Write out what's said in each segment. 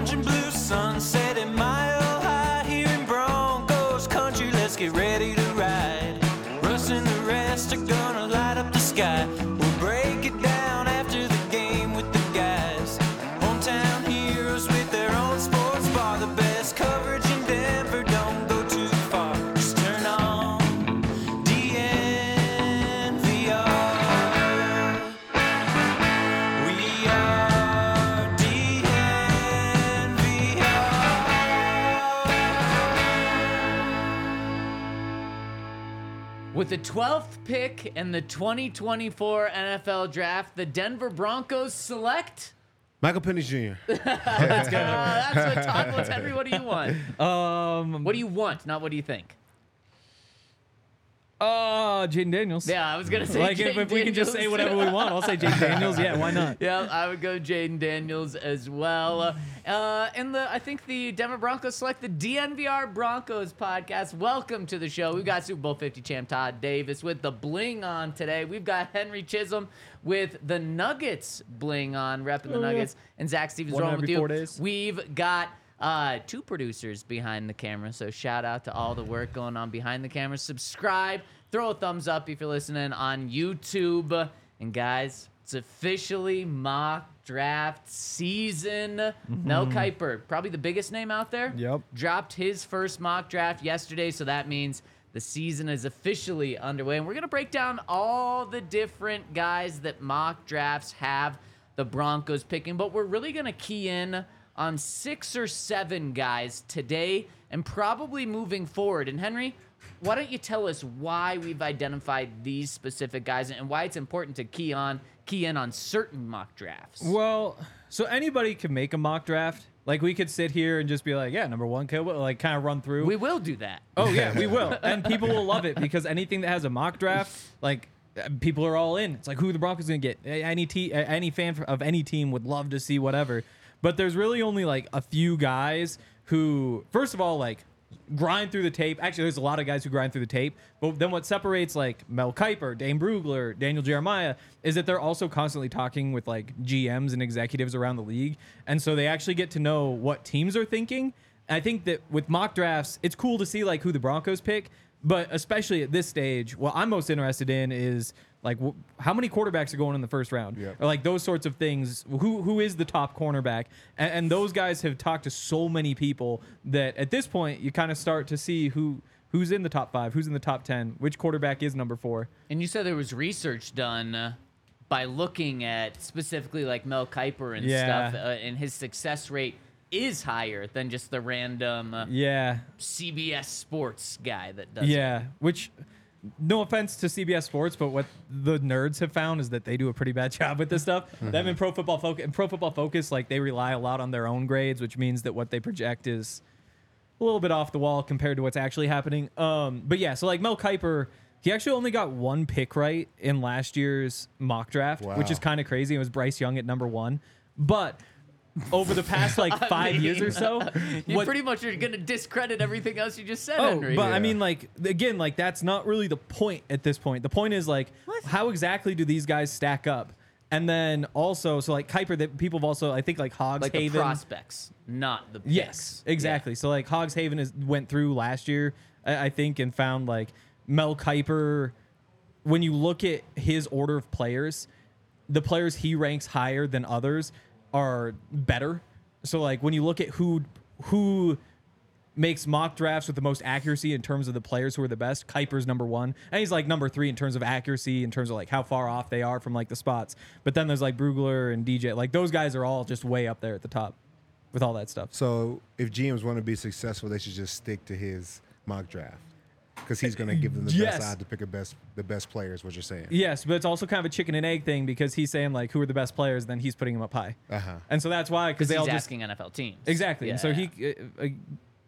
And blue With the 12th pick in the 2024 NFL Draft, the Denver Broncos select. Michael Penix Jr. Uh, that's what Todd wants. Henry, what do you want? Um, What do you want, not what do you think? Uh, Jayden Daniels. Yeah, I was gonna say. like if, Jayden if we can just say Daniels. whatever we want, I'll say Jayden Daniels. Yeah, why not? Yeah, I would go Jayden Daniels as well. Uh, and the I think the Denver Broncos select the DNVR Broncos podcast. Welcome to the show. We've got Super Bowl 50 champ Todd Davis with the bling on today. We've got Henry Chisholm with the Nuggets bling on, repping the Oh. Nuggets, and Zac Stevens One rolling with you. days. We've got uh, two producers behind the camera, so shout out to all the work going on behind the camera. Subscribe, throw a thumbs up if you're listening on YouTube. And guys, it's officially mock draft season. Mel Kiper, probably the biggest name out there. Yep. Dropped his first mock draft yesterday, so that means the season is officially underway. And we're going to break down all the different guys that mock drafts have the Broncos picking, but we're really going to key in on six or seven guys today and probably moving forward. And Henry, why don't you tell us why we've identified these specific guys and why it's important to key on key in on certain mock drafts? Well, so anybody could make a mock draft. Like we could sit here and just be like, yeah, number one, kill, like kind of run through. We will do that. Oh yeah, we will, and people will love it because anything that has a mock draft, like uh, people are all in. It's like who the Broncos gonna get? Any te- any fan of any team would love to see whatever, but there's really only like a few guys who, first of all, like grind through the tape. Actually, there's a lot of guys who grind through the tape. But then what separates like Mel Kiper, Dane Brugler, Daniel Jeremiah is that they're also constantly talking with like GMs and executives around the league, and so they actually get to know what teams are thinking. And I think that with mock drafts, it's cool to see like who the Broncos pick, but especially at this stage, what I'm most interested in is like wh- how many quarterbacks are going in the first round, Yep. or like those sorts of things. Who who is the top cornerback? And, and those guys have talked to so many people that at this point you kind of start to see who who's in the top five, who's in the top ten, which quarterback is number four. And you said there was research done uh, by looking at specifically like Mel Kiper and Yeah. stuff, uh, and his success rate is higher than just the random uh, Yeah, CBS Sports guy that does. it. yeah. Which, no offense to CBS Sports, but what the nerds have found is that they do a pretty bad job with this stuff. Them in Pro Football Focus, in Pro Football Focus, like they rely a lot on their own grades, which means that what they project is a little bit off the wall compared to what's actually happening. Um, but yeah, so like Mel Kiper, he actually only got one pick right in last year's mock draft, which is kind of crazy. It was Bryce Young at number one, but. Over the past like five years or so, You what- pretty much are going to discredit everything else you just said, Oh, Henry. but I mean, like again, like that's not really the point at this point. The point is like, how exactly do these guys stack up? And then also, so like Kiper, that people have also, I think like Hogs like the Haven. prospects, not the picks. Yes, exactly. So like Hogs Haven is went through last year, I, I think, and found like Mel Kiper. When you look at his order of players, the players he ranks higher than others are better. So like when you look at who who makes mock drafts with the most accuracy in terms of the players who are the best, Kiper's number one, and he's like number three in terms of accuracy, in terms of like how far off they are from like the spots. But then there's like Brugler and DJ, like those guys are all just way up there at the top with all that stuff. So if GMs want to be successful, they should just stick to his mock draft because he's going to give them the Yes. best odd to pick a best the best players. What you're saying? Yes, but it's also kind of a chicken and egg thing because he's saying like who are the best players, then he's putting them up high, Uh-huh. and so that's why because Because they he's all just asking NFL teams. exactly. And so Yeah. he uh, uh,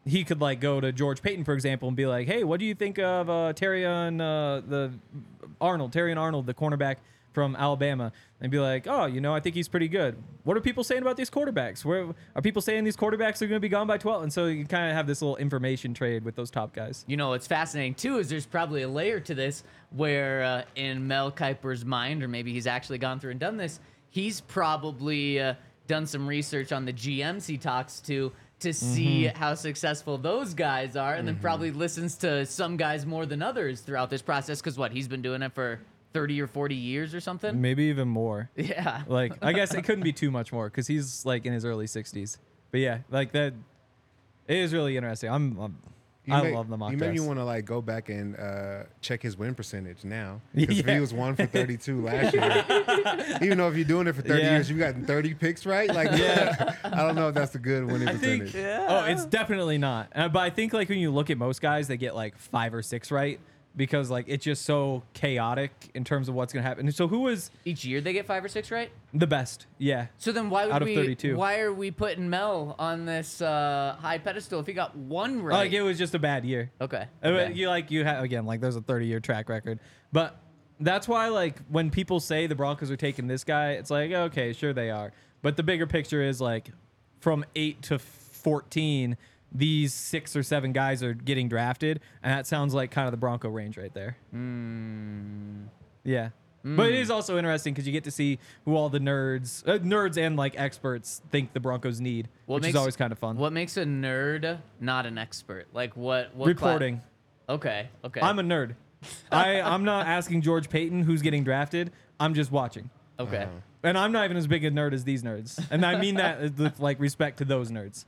he could like go to George Paton for example and be like, hey, what do you think of uh, Terry and uh, the Arnold, Terrion Arnold, the cornerback from Alabama, and be like, oh, you know, I think he's pretty good. What are people saying about these quarterbacks? Where are people saying these quarterbacks are going to be gone by twelve? And so you kind of have this little information trade with those top guys. You know what's fascinating too is there's probably a layer to this where uh, in Mel Kiper's mind, or maybe he's actually gone through and done this. He's probably uh, done some research on the GMs he talks to to see Mm-hmm. how successful those guys are, and then probably listens to some guys more than others throughout this process. Because what he's been doing it for thirty or forty years or something. Maybe even more. Yeah. Like I guess it couldn't be too much more because he's like in his early 60s. But yeah, like that. It is really interesting. I'm. I'm You I may- love the mock You maybe drafts. want to like go back and uh, check his win percentage now because if Yeah. he was one for 32 last year, even though if you're doing it for 30 Yeah. years, you got 30 picks right. Like, yeah, I don't know if that's a good winning I think. percentage. Oh, it's definitely not. Uh, but I think like when you look at most guys, they get like five or six right because like it's just so chaotic in terms of what's gonna happen. So who was Each year they get five or six right. the best? Yeah. So then why would Out of we? 32. Why are we putting Mel on this uh, high pedestal if he got one right? Like it was just a bad year. okay. Uh, okay. You like you have again like there's a 30 year track record, but that's why like when people say the Broncos are taking this guy, it's like okay, sure they are, but the bigger picture is like from eight to 14, these six or seven guys are getting drafted, and that sounds like kind of the Bronco range right there. Hmm. Yeah. Hmm. But it is also interesting because you get to see who all the nerds, uh, nerds and like experts think the Broncos need, What which makes- is always kind of fun. What makes a nerd not an expert? Like what? what cla- Reporting. okay. Okay. I'm a nerd. I I'm not asking George Paton who's getting drafted. I'm just watching. okay. Uh-huh. And I'm not even as big a nerd as these nerds. And I mean that with like respect to those nerds.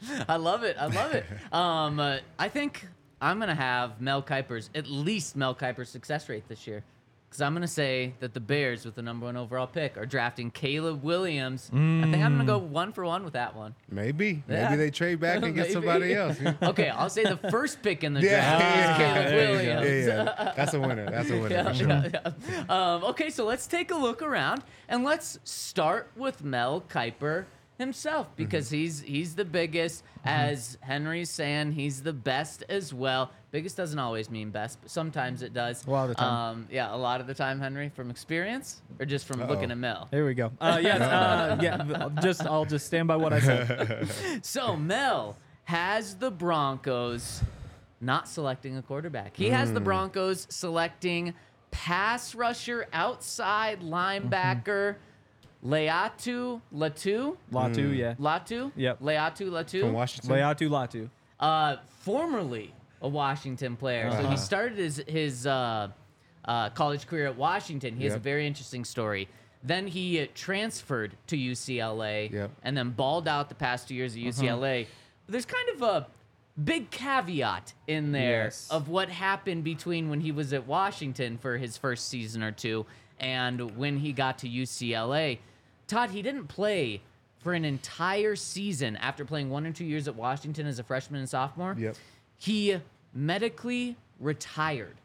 I love it. I love it. Um, uh, I think I'm gonna have Mel Kiper's at least Mel Kiper's success rate this year, because I'm gonna say that the Bears with the number one overall pick are drafting Caleb Williams. I think I'm gonna go one for one with that one. Maybe, Yeah. maybe they trade back and get Maybe. somebody else. Yeah, Okay, I'll say the first pick in the draft is Caleb there you go. Williams. yeah, yeah. That's a winner. That's a winner. For sure. Um, okay, so let's take a look around and let's start with Mel Kiper himself Mm-hmm. because he's he's the biggest. As Henry's saying, he's the best as well. Biggest doesn't always mean best, but sometimes it does. A lot of the time. Um, yeah, a lot of the time, Henry, from experience or just from Uh-oh. looking at Mel. Here we go. Uh, yes, uh, yeah. Just I'll just stand by what I said. So Mel has the Broncos not selecting a quarterback. He has the Broncos selecting pass rusher, outside linebacker, Laiatu Latu. Latu, yeah. Latu? Yep. Laiatu Latu. From Washington. Laiatu Latu. uh, formerly a Washington player. So he Uh-huh. started his his uh, uh, college career at Washington. He has a Yep. very interesting story. Then he uh, transferred to UCLA Yep. and then balled out the past two years at UCLA. There's kind of a big caveat in there Yes. of what happened between when he was at Washington for his first season or two and when he got to UCLA. Todd, he didn't play for an entire season after playing one or two years at Washington as a freshman and sophomore. Yep. He medically retired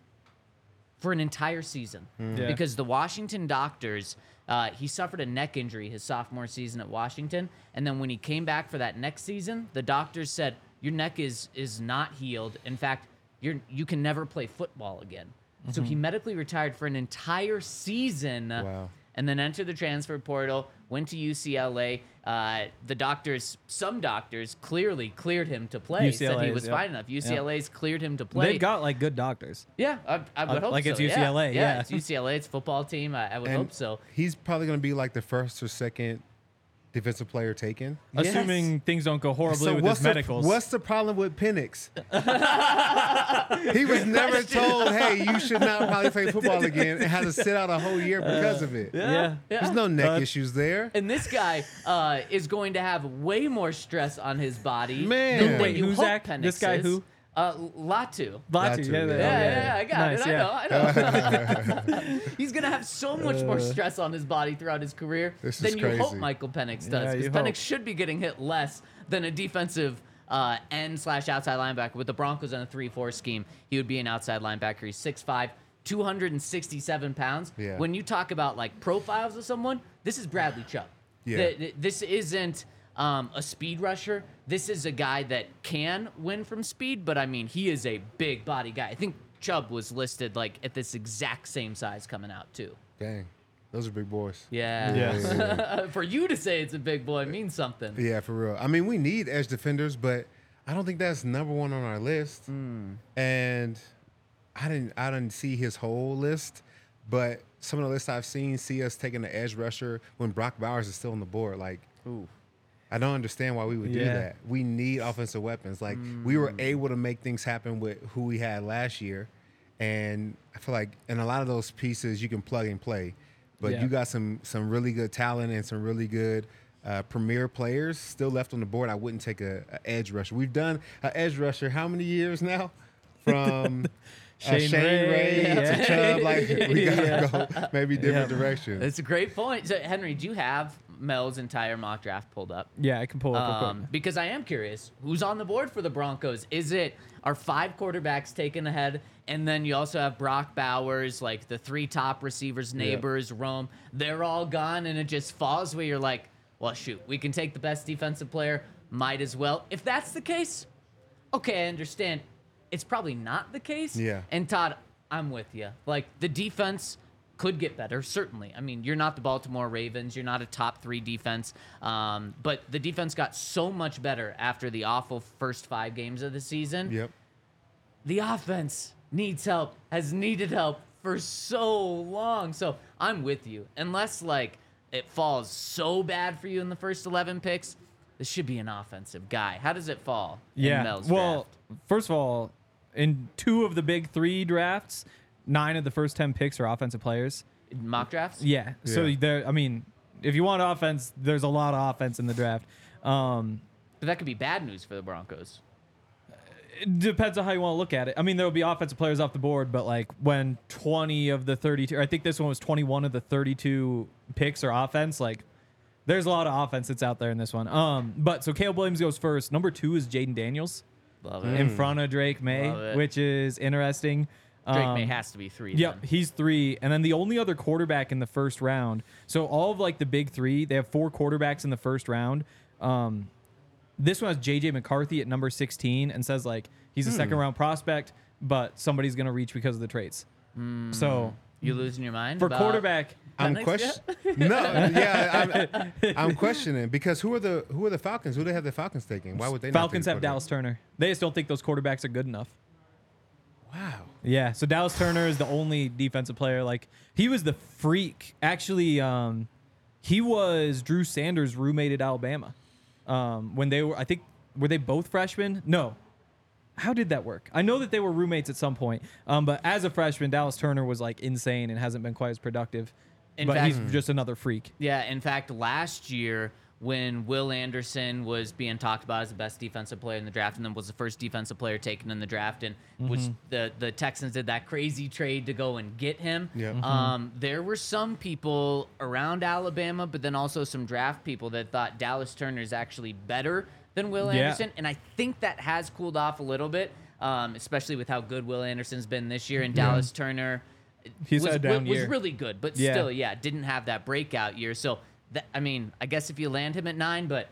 for an entire season Yeah. because the Washington doctors. Uh, he suffered a neck injury his sophomore season at Washington, and then when he came back for that next season, the doctors said your neck is is not healed. In fact, you're you can never play football again. So he medically retired for an entire season. Wow. And then entered the transfer portal, went to UCLA. Uh, the doctors, some doctors, clearly cleared him to play. said he UCLA's, was yep. fine enough. UCLA's cleared him to play. They've got like good doctors. Yeah, I, I would Uh, hope like so. it's yeah. UCLA, yeah. it's UCLA. It's football team. I, I would And hope so. He's probably going to be like the first or second defensive player taken. Yes. Assuming things don't go horribly So with what's his the, medicals. what's the problem with Penix? he was never told, "Hey, you should not probably play football again," and had to sit out a whole year because of it. yeah. There's no neck Uh, issues there. And this guy uh, is going to have way more stress on his body Man. than what Wait, you who's hope? Penix This guy is. who? Uh, Latu. Latu, Latu, yeah, yeah. Yeah, yeah, yeah, I got Nice, it. yeah. I know, I know. He's gonna have so much more Uh, stress on his body throughout his career This than is you hope crazy. Michael Penix does. Because you Penix hope. should be getting hit less than a defensive uh, end slash outside linebacker. With the Broncos on a three-four scheme, he would be an outside linebacker. He's 6'5", 267 pounds. Yeah. When you talk about like profiles of someone, this is Bradley Chubb. Yeah. Th- th- this isn't um, a speed rusher. This is a guy that can win from speed, but I mean, he is a big body guy. I think Chubb was listed like at this exact same size coming out too. Dang, those are big boys. Yeah. Yeah. For you to say it's a big boy means something. Yeah, for real. I mean, we need edge defenders, but I don't think that's number one on our list. Hmm. And I didn't, I didn't see his whole list, but some of the lists I've seen see us taking the edge rusher when Brock Bowers is still on the board. Like Ooh. I don't understand why we would do that. We need offensive weapons. Like we were able to make things happen with who we had last year, and I feel like in a lot of those pieces you can plug and play. But Yeah. you got some some really good talent and some really good uh, premier players still left on the board. I wouldn't take a, a edge rusher. We've done an edge rusher how many years now? From uh, Shane Shane, Ray, Ray, to yeah. Chubb, like we gotta Yeah. go maybe different Yeah. directions. It's a great point. So, Henry, do you have Mel's entire mock draft pulled up? Yeah, I can pull up Um, because I am curious, who's on the board for the Broncos? Is it are five quarterbacks taken ahead, and then you also have Brock Bowers, like the three top receivers, Nabers, Rome. They're all gone, and it just falls where you're like, well, shoot, we can take the best defensive player, might as well. If that's the case, okay, I understand. It's probably not the case. Yeah. And Todd, I'm with you. Like the defense could get better, certainly. I mean, you're not the Baltimore Ravens. You're not a top three defense. Um, but the defense got so much better after the awful first five games of the season. Yep. The offense needs help, has needed help for so long. So I'm with you. Unless like it falls so bad for you in the first 11 picks, this should be an offensive guy. How does it fall? in Yeah. Mel's Well, draft? first of all, in two of the big three drafts, nine of the first ten picks are offensive players. mock drafts. Yeah. So Yeah. there, I mean, if you want offense, there's a lot of offense in the draft. Um, But that could be bad news for the Broncos. it depends on how you want to look at it. I mean, there will be offensive players off the board, but like when 20 of the 32, I think this one was 21 of the 32 picks are offense. Like, there's a lot of offense that's out there in this one. Um, but so Caleb Williams goes first. Number two is Jayden Daniels Love it. in front of Drake Maye, it. which is interesting. Drake Um, Maye has to be three. Yep, then. he's three, and then the only other quarterback in the first round. So all of like the big three, they have four quarterbacks in the first round. Um, this one has JJ McCarthy at number sixteen, and says like he's a second round prospect, but somebody's gonna reach because of the traits. So You losing your mind? for about quarterback, I'm Penix question. no, yeah, I'm, I'm questioning because who are the who are the Falcons? Who do they have the Falcons taking? Why would they? not Falcons take have Dallas Turner. They just don't think those quarterbacks are good enough. Wow. Yeah, so Dallas Turner is the only defensive player. Like he was the freak. Actually, um, he was Drew Sanders' roommate at Alabama. Um, when they were, I think, were they both freshmen? No. How did that work? I know that they were roommates at some point. Um, but as a freshman, Dallas Turner was like insane and hasn't been quite as productive. In but fact- he's just another freak. Yeah, in fact, last year when Will Anderson was being talked about as the best defensive player in the draft, and then was the first defensive player taken in the draft, and which the the Texans did that crazy trade to go and get him. Yeah. Mhm. Um, there were some people around Alabama, but then also some draft people that thought Dallas Turner is actually better than Will Yeah. Anderson, and I think that has cooled off a little bit, um, especially with how good Will Anderson's been this year, and Dallas Turner. He's was, had a down was year. really good, but Yeah. still, yeah, didn't have that breakout year. So, that, I mean, I guess if you land him at nine, but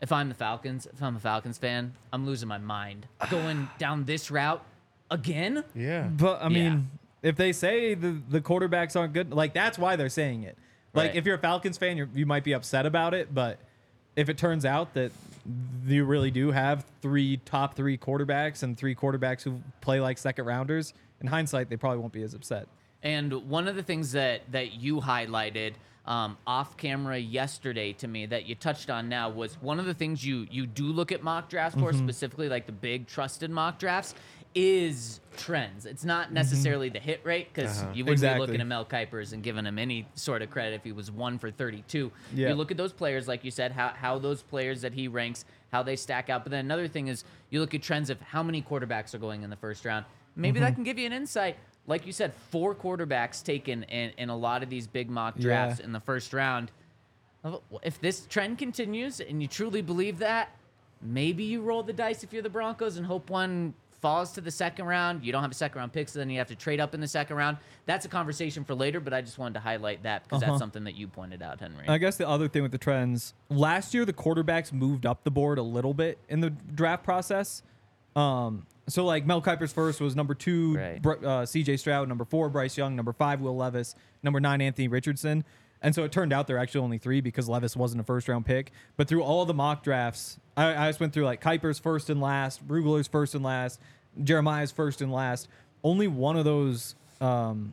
if I'm the Falcons, if I'm a Falcons fan, I'm losing my mind going down this route again. Yeah. But I Yeah. mean, if they say the the quarterbacks aren't good, like that's why they're saying it. Like Right. if you're a Falcons fan, you're, you might be upset about it, but if it turns out that you really do have three top three quarterbacks and three quarterbacks who play like second rounders, in hindsight, they probably won't be as upset. And one of the things that that you highlighted um, off camera yesterday to me that you touched on now was one of the things you you do look at mock drafts for, specifically like the big trusted mock drafts, is trends. It's not necessarily the hit rate because Uh-huh. you wouldn't Exactly. be looking at Mel Kipers and giving him any sort of credit if he was one for 32. Yeah. You look at those players, like you said, how, how those players that he ranks, how they stack out. But then another thing is you look at trends of how many quarterbacks are going in the first round. Maybe Mm-hmm. that can give you an insight. Like you said, four quarterbacks taken in, in a lot of these big mock Yeah. drafts in the first round. If this trend continues and you truly believe that, maybe you roll the dice if you're the Broncos and hope one falls to the second round. You don't have a second round pick, so then you have to trade up in the second round. That's a conversation for later, but I just wanted to highlight that because Uh-huh. that's something that you pointed out, Henry. I guess the other thing with the trends last year, the quarterbacks moved up the board a little bit in the draft process. Um, so like Mel Kiper's first was number two, Right. Br- uh, C.J. Stroud, number four, Bryce Young, number five, Will Levis, number nine, Anthony Richardson. And so it turned out they're actually only three because Levis wasn't a first round pick. But through all the mock drafts, I, I just went through like Kiper's first and last, Rugler's first and last, Jeremiah's first and last. Only one of those um,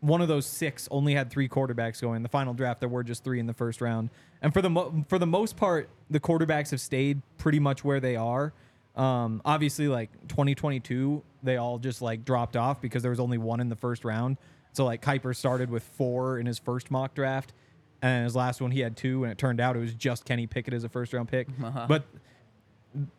one of those six only had three quarterbacks going. In the final draft, there were just three in the first round, and for the mo- for the most part, the quarterbacks have stayed pretty much where they are. Um, obviously, like 2022, they all just like dropped off because there was only one in the first round. So like Kiper started with four in his first mock draft, and his last one he had two, and it turned out it was just Kenny Pickett as a first round pick. But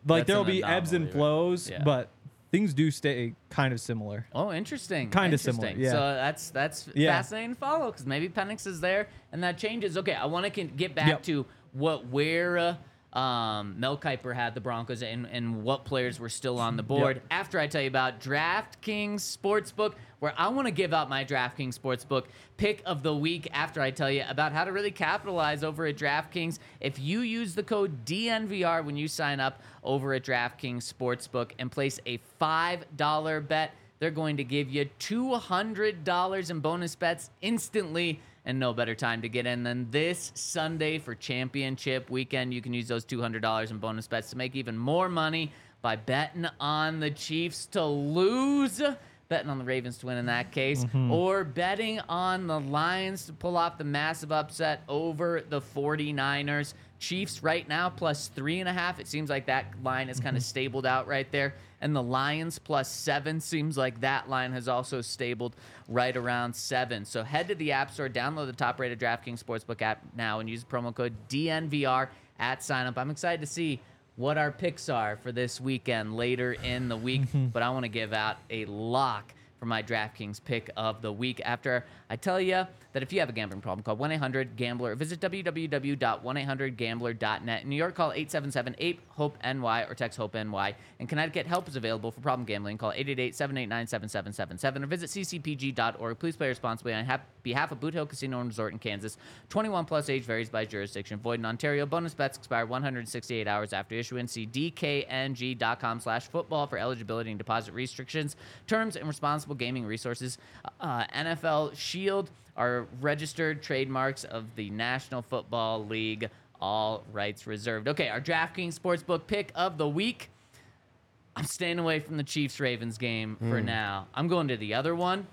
like That's there'll an be ebbs and anomaly, right? flows, Yeah. but things do stay kind of similar. Oh, interesting. Kinda similar, Interesting. yeah. So that's that's Yeah. fascinating to follow because maybe Penix is there and that changes. Okay, I want to get back Yep. to what where uh, um, Mel Kiper had the Broncos and and what players were still on the board. Yep. After I tell you about DraftKings Sportsbook, where I want to give out my DraftKings Sportsbook pick of the week. After I tell you about how to really capitalize over at DraftKings, if you use the code DNVR when you sign up over at DraftKings Sportsbook and place a five dollar bet. They're going to give you $200 in bonus bets instantly, and no better time to get in than this Sunday for championship weekend. You can use those $200 in bonus bets to make even more money by betting on the Chiefs to lose, betting on the Ravens to win in that case, mm-hmm. or betting on the Lions to pull off the massive upset over the 49ers. Chiefs right now plus three and a half. It seems like that line is kind of mm-hmm. stabled out right there. And the Lions plus seven seems like that line has also stabled right around seven. So head to the App Store, download the top rated DraftKings Sportsbook app now, and use promo code DNVR at sign up. I'm excited to see what our picks are for this weekend later in the week, but I want to give out a lock for my DraftKings pick of the week after I tell you that if you have a gambling problem, call 1 800 Gambler. Visit www.1800Gambler.net. In New York, call 877 8 HOPE NY or text HOPE NY. In Connecticut, help is available for problem gambling. Call 888 789 7777 or visit ccpg.org. Please play responsibly on behalf of Boot Hill Casino and Resort in Kansas. 21 plus age varies by jurisdiction. Void in Ontario. Bonus bets expire 168 hours after issuance. See dkng.com slash football for eligibility and deposit restrictions, terms, and responsible gaming resources. Uh, NFL Shield are registered trademarks of the National Football League. All rights reserved. Okay, our DraftKings Sportsbook pick of the week. I'm staying away from the Chiefs Ravens game for now. I'm going to the other one.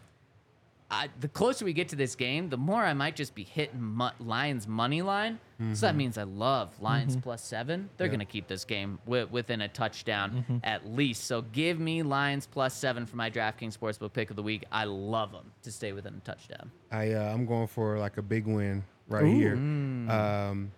I, the closer we get to this game, the more I might just be hitting mu- Lions money line. So that means I love Lions plus seven. They're Yeah. going to keep this game wi- within a touchdown at least. So give me Lions plus seven for my DraftKings Sportsbook pick of the week. I love them to stay within a touchdown. I uh, I'm going for like a big win right here. Um,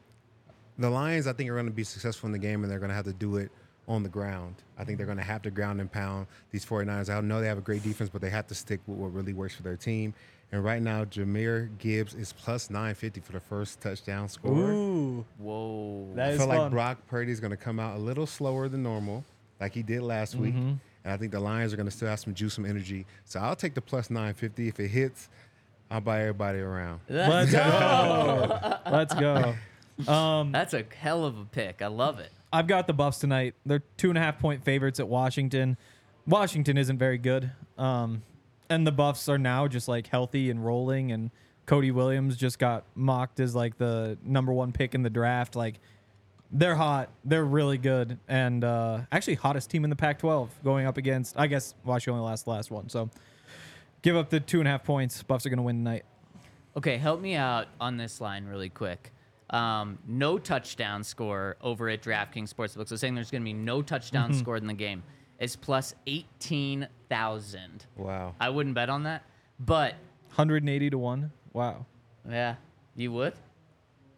the Lions, I think, are going to be successful in the game, and they're going to have to do it on the ground. I think they're going to have to ground and pound these 49ers. I know they have a great defense, but they have to stick with what really works for their team. And right now, Jahmyr Gibbs is plus 950 for the first touchdown score. Ooh, Whoa. that I is feel fun. like Brock Purdy is going to come out a little slower than normal, like he did last week. Mm-hmm. And I think the Lions are going to still have some juice, some energy. So I'll take the plus 950. If it hits, I'll buy everybody around. Let's go. Let's go. Um, That's a hell of a pick. I love it. I've got the Buffs tonight. They're two and a half point favorites at Washington. Washington isn't very good. Um, and the Buffs are now just like healthy and rolling. And Cody Williams just got mocked as like the number one pick in the draft. Like they're hot. They're really good. And uh, actually, hottest team in the Pac 12 going up against, I guess, Washington only lost the last one. So give up the two and a half points. Buffs are going to win tonight. Okay, help me out on this line really quick. Um, no touchdown score over at DraftKings Sportsbook. So saying there's going to be no touchdown Mm-hmm. scored in the game is plus 18,000. Wow. I wouldn't bet on that, but 180 to 1. Wow. yeah, you would?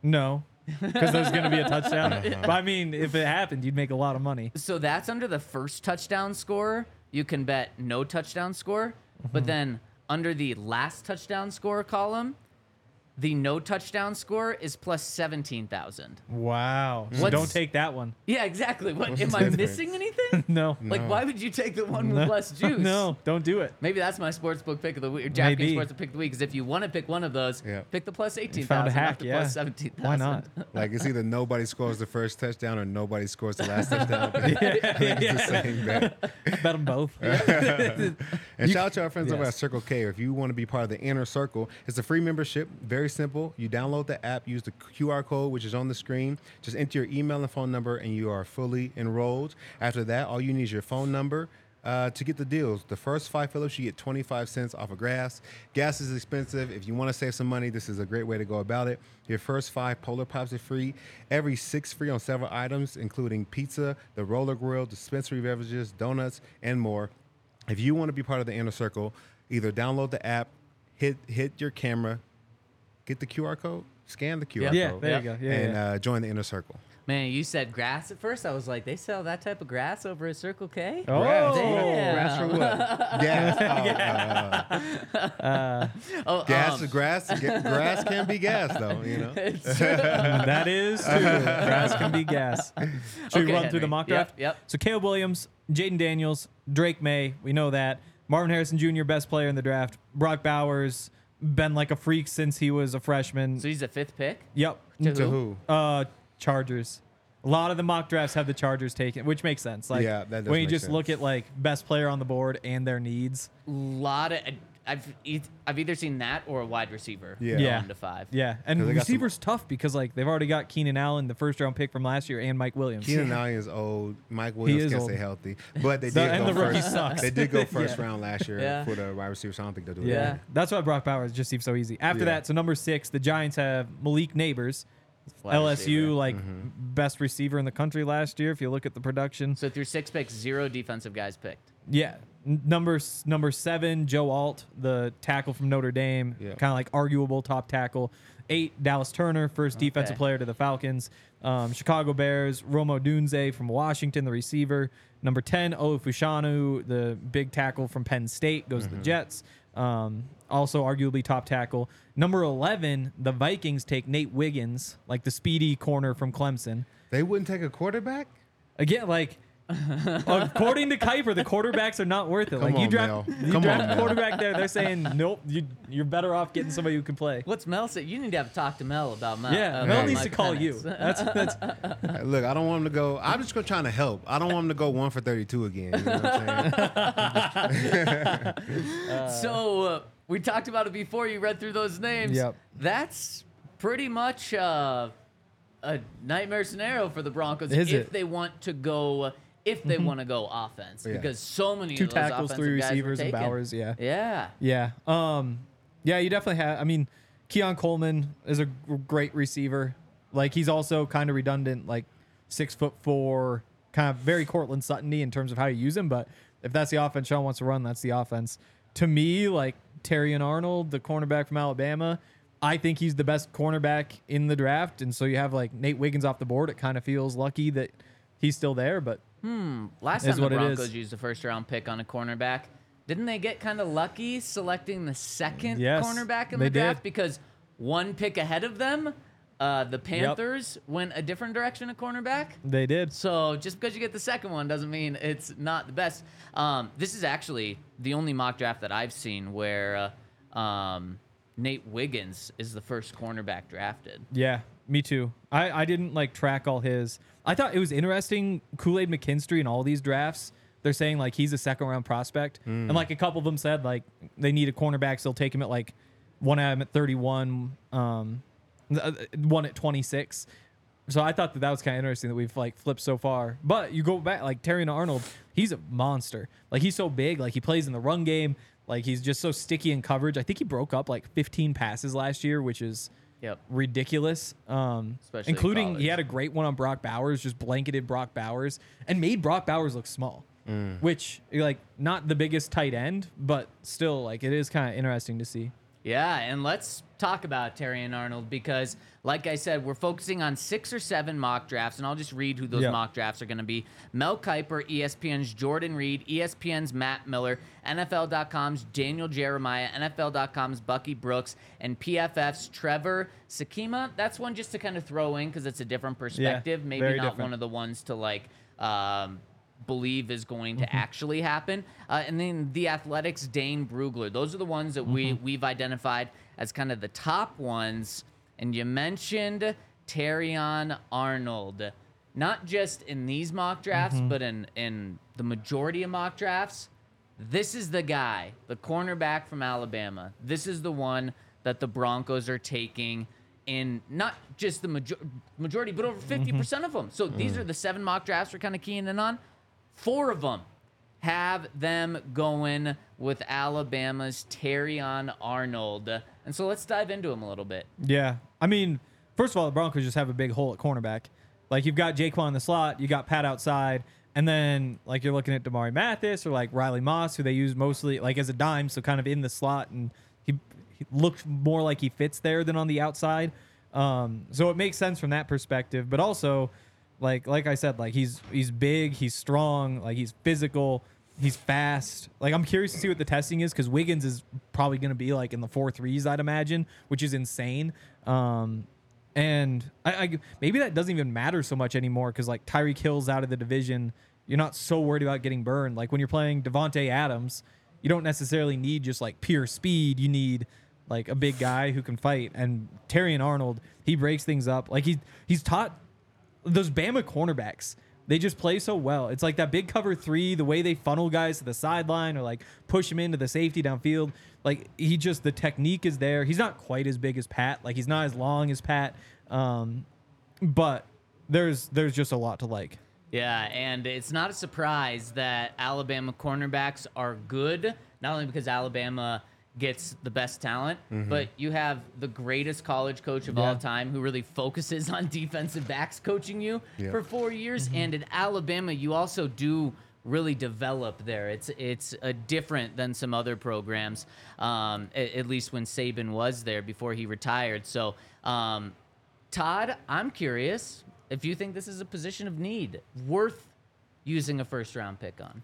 No, because there's going to be a touchdown. But I mean, if it happened, you'd make a lot of money. So that's under the first touchdown score. You can bet no touchdown score, Mm-hmm. but then under the last touchdown score column, the no touchdown score is plus 17,000. Wow. So What's- don't take that one. Yeah, exactly. What What's am the I difference? missing anything? No. Like, No. why would you take the one with less juice? no, don't do it. Maybe that's my sportsbook pick of the week, or Maybe. DraftKings sportsbook pick of the week. Is if you want to pick one of those, Yeah. pick the plus eighteen Found a thousand, hack, not the yeah. plus seventeen thousand. Why not? Like it's either nobody scores the first touchdown or nobody scores the last touchdown. I think it's the same bet. Bet them both. And shout out to our friends over yes. at Circle K. If you want to be part of the inner circle, it's a free membership. Very simple. You download the app, use the QR code, which is on the screen. Just enter your email and phone number, and you are fully enrolled. After that, all you need is your phone number. uh, to get the deals. The first five fill-ups, you get 25 cents off of grass. Gas is expensive. If you want to save some money, this is a great way to go about it. Your first five Polar Pops are free. Every six free on several items, including pizza, the roller grill, dispensary beverages, donuts, and more. If you want to be part of the inner circle, either download the app, hit hit your camera, get the QR code, scan the QR Yeah, code, there you go. Yeah, and yeah. Uh, join the inner circle. Man, you said grass at first. I was like, they sell that type of grass over at Circle K. Oh, Grass, Damn. grass for what? Gas. Oh, uh, Oh, gas, um, grass, grass can be gas though. You know. that is true. grass can be gas. Should Okay, we run through the mock Yep, draft? yep. So Caleb Williams, Jayden Daniels, Drake Maye, we know that. Marvin Harrison Jr., best player in the draft. Brock Bowers, been like a freak since he was a freshman. So he's a fifth pick. yep. To to who? who? Uh, Chargers. A lot of the mock drafts have the Chargers taken, which makes sense. Like Yeah, that does when you make just sense. look at like best player on the board and their needs. A lot of I've e- I've either seen that or a wide receiver. Yeah. Yeah. one to five. Yeah, and 'Cause they got some- receivers tough because like they've already got Keenan Allen, the first round pick from last year, and Mike Williams. Keenan Allen is old. Mike Williams is can old. stay healthy, but they The- did and go the rookie first. sucks. They did go first Yeah. round last year Yeah. for the wide receiver. So I don't think they'll do it. Yeah. Yeah. That's why Brock Bowers just seems so easy. After Yeah. that, so number six, the Giants have Malik Nabers, Wide LSU, receiver. like Mm-hmm. best receiver in the country last year. If you look at the production, So through six picks, zero defensive guys picked. yeah. N- Number number seven, Joe Alt, the tackle from Notre Dame, Yeah. kind of like arguable top tackle. Eight, Dallas Turner, first defensive player to the Falcons. Um, Chicago Bears, Rome Odunze from Washington, the receiver. Number ten, Olu Fashanu, the big tackle from Penn State, goes Mm-hmm. to the Jets. Um, also arguably top tackle. Number eleven, the Vikings take Nate Wiggins, like the speedy corner from Clemson. They wouldn't take a quarterback. Again, like according to Kiper, the quarterbacks are not worth it. Come like you on, draft, Mel. you Come draft on, a Mel. quarterback there, they're saying nope. You you're better off getting somebody who can play. What's Mel say? You need to have a talk to Mel about Mel. Yeah, uh, Mel about needs to Mike call you. Penix. That's that's Hey, Look, I don't want him to go. I'm just gonna trying to help. I don't want him to go one for 32 again. You know what I'm saying? so uh, we talked about it before. You read through those names. Yep. That's pretty much uh, a nightmare scenario for the Broncos Is if it? They want to go if they want to go offense Yeah. because so many two of those tackles, three receivers, and. Bowers. Yeah, Yeah. yeah, um, yeah. You definitely have. I mean, Keon Coleman is a great receiver. Like he's also kind of redundant, like six foot four, kind of very Courtland Sutton-y in terms of how you use him. But if that's the offense Sean wants to run, that's the offense. To me, like Terrion Arnold, the cornerback from Alabama, I think he's the best cornerback in the draft. And so you have like Nate Wiggins off the board. It kind of feels lucky that he's still there, but Last Is time the what it is. Broncos used a first round pick on a cornerback, didn't they get kind of lucky selecting the second Yes, cornerback in they the draft did. because one pick ahead of them, uh, the Panthers went a different direction at cornerback. they did. So just because you get the second one doesn't mean it's not the best. Um, this is actually the only mock draft that I've seen where uh, um, Nate Wiggins is the first cornerback drafted. Yeah, me too. I, I didn't like track all his. I thought it was interesting. Kool Aid McKinstry in all these drafts, they're saying like he's a second round prospect, and like a couple of them said like they need a cornerback, so they'll take him at like one of them at thirty one, um, uh, one at twenty six. So I thought that that was kind of interesting that we've like flipped so far. But you go back like Terrion Arnold, he's a monster. Like he's so big, like he plays in the run game. Like he's just so sticky in coverage. I think he broke up like 15 passes last year, which is Yep. ridiculous. Um, Especially including college. he had a great one on Brock Bowers, just blanketed Brock Bowers and made Brock Bowers look small, which like not the biggest tight end, but still like it is kind of interesting to see. Yeah, and let's talk about Terrion Arnold because, like I said, we're focusing on six or seven mock drafts, and I'll just read who those Yeah. mock drafts are going to be. Mel Kiper, ESPN's Jordan Reid, ESPN's Matt Miller, NFL.com's Daniel Jeremiah, NFL.com's Bucky Brooks, and PFF's Trevor Sikkema. That's one just to kind of throw in because it's a different perspective. yeah, Maybe not different. one of the ones to like. Um, believe is going to Mm-hmm. actually happen. Uh, and then the Athletics, Dane Brugler. Those are the ones that we Mm-hmm. we've identified as kind of the top ones. And you mentioned Terrion Arnold, not just in these mock drafts, Mm-hmm. but in in the majority of mock drafts. This is the guy, the cornerback from Alabama. This is the one that the Broncos are taking in not just the major- majority, but over 50% of them. So these are the seven mock drafts we're kind of keying in on. Four of them have them going with Alabama's Terrion Arnold. And so let's dive into him a little bit. Yeah. I mean, first of all, the Broncos just have a big hole at cornerback. Like you've got Jaquan in the slot, you got Pat outside, and then like you're looking at Damari Mathis or like Riley Moss, who they use mostly like as a dime, so kind of in the slot, and he, he looks more like he fits there than on the outside. Um, so it makes sense from that perspective, but also like like I said, like he's he's big, he's strong, like he's physical, he's fast. Like I'm curious to see what the testing is because Wiggins is probably going to be like in the four threes, I'd imagine, which is insane. Um, and I, I maybe that doesn't even matter so much anymore because like Tyreek Hill's out of the division, you're not so worried about getting burned. Like when you're playing Davante Adams, you don't necessarily need just like pure speed. You need like a big guy who can fight. And Terrion Arnold, he breaks things up. Like he he's taught those Bama cornerbacks. They just play so well. It's like that big cover three, the way they funnel guys to the sideline or like push him into the safety downfield. Like he just the technique is there. He's not quite as big as Pat. Like he's not as long as Pat. Um, but there's there's just a lot to like. Yeah, and it's not a surprise that Alabama cornerbacks are good, not only because Alabama gets the best talent, but you have the greatest college coach of all time who really focuses on defensive backs coaching you Yeah. for four years. And in Alabama, you also do really develop there. It's it's uh, different than some other programs, um, a- at, least when Saban was there before he retired. So, um, Todd, I'm curious if you think this is a position of need worth using a first round pick on.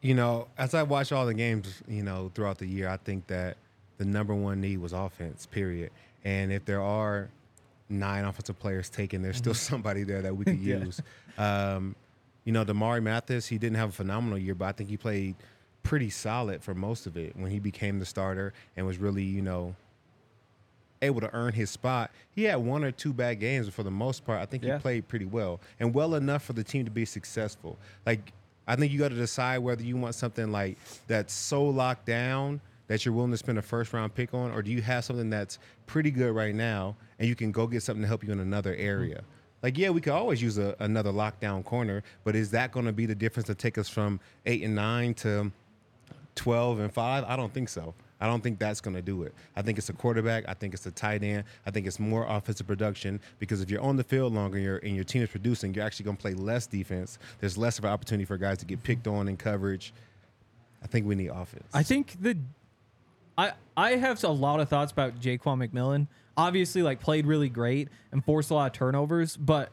You know, as I watch all the games, you know, throughout the year, I think that the number one need was offense, period. And if there are nine offensive players taken, there's still somebody there that we could Yeah. use. Um, you know, Damari Mathis, he didn't have a phenomenal year, but I think he played pretty solid for most of it when he became the starter and was really, you know, able to earn his spot. He had one or two bad games, but for the most part, I think Yeah. he played pretty well and well enough for the team to be successful. Like, I think you got to decide whether you want something like that's so locked down that you're willing to spend a first round pick on, or do you have something that's pretty good right now and you can go get something to help you in another area? Mm-hmm. Like, yeah, we could always use a, another lockdown corner, but is that going to be the difference to take us from eight and nine to 12 and 5 i don't think so i don't think that's going to do it i think it's a quarterback i think it's a tight end i think it's more offensive production because if you're on the field longer and, you're, and your team is producing you're actually going to play less defense there's less of an opportunity for guys to get picked on in coverage i think we need offense I think the I I have a lot of thoughts about Jaquan McMillian. Obviously, like played really great and forced a lot of turnovers, but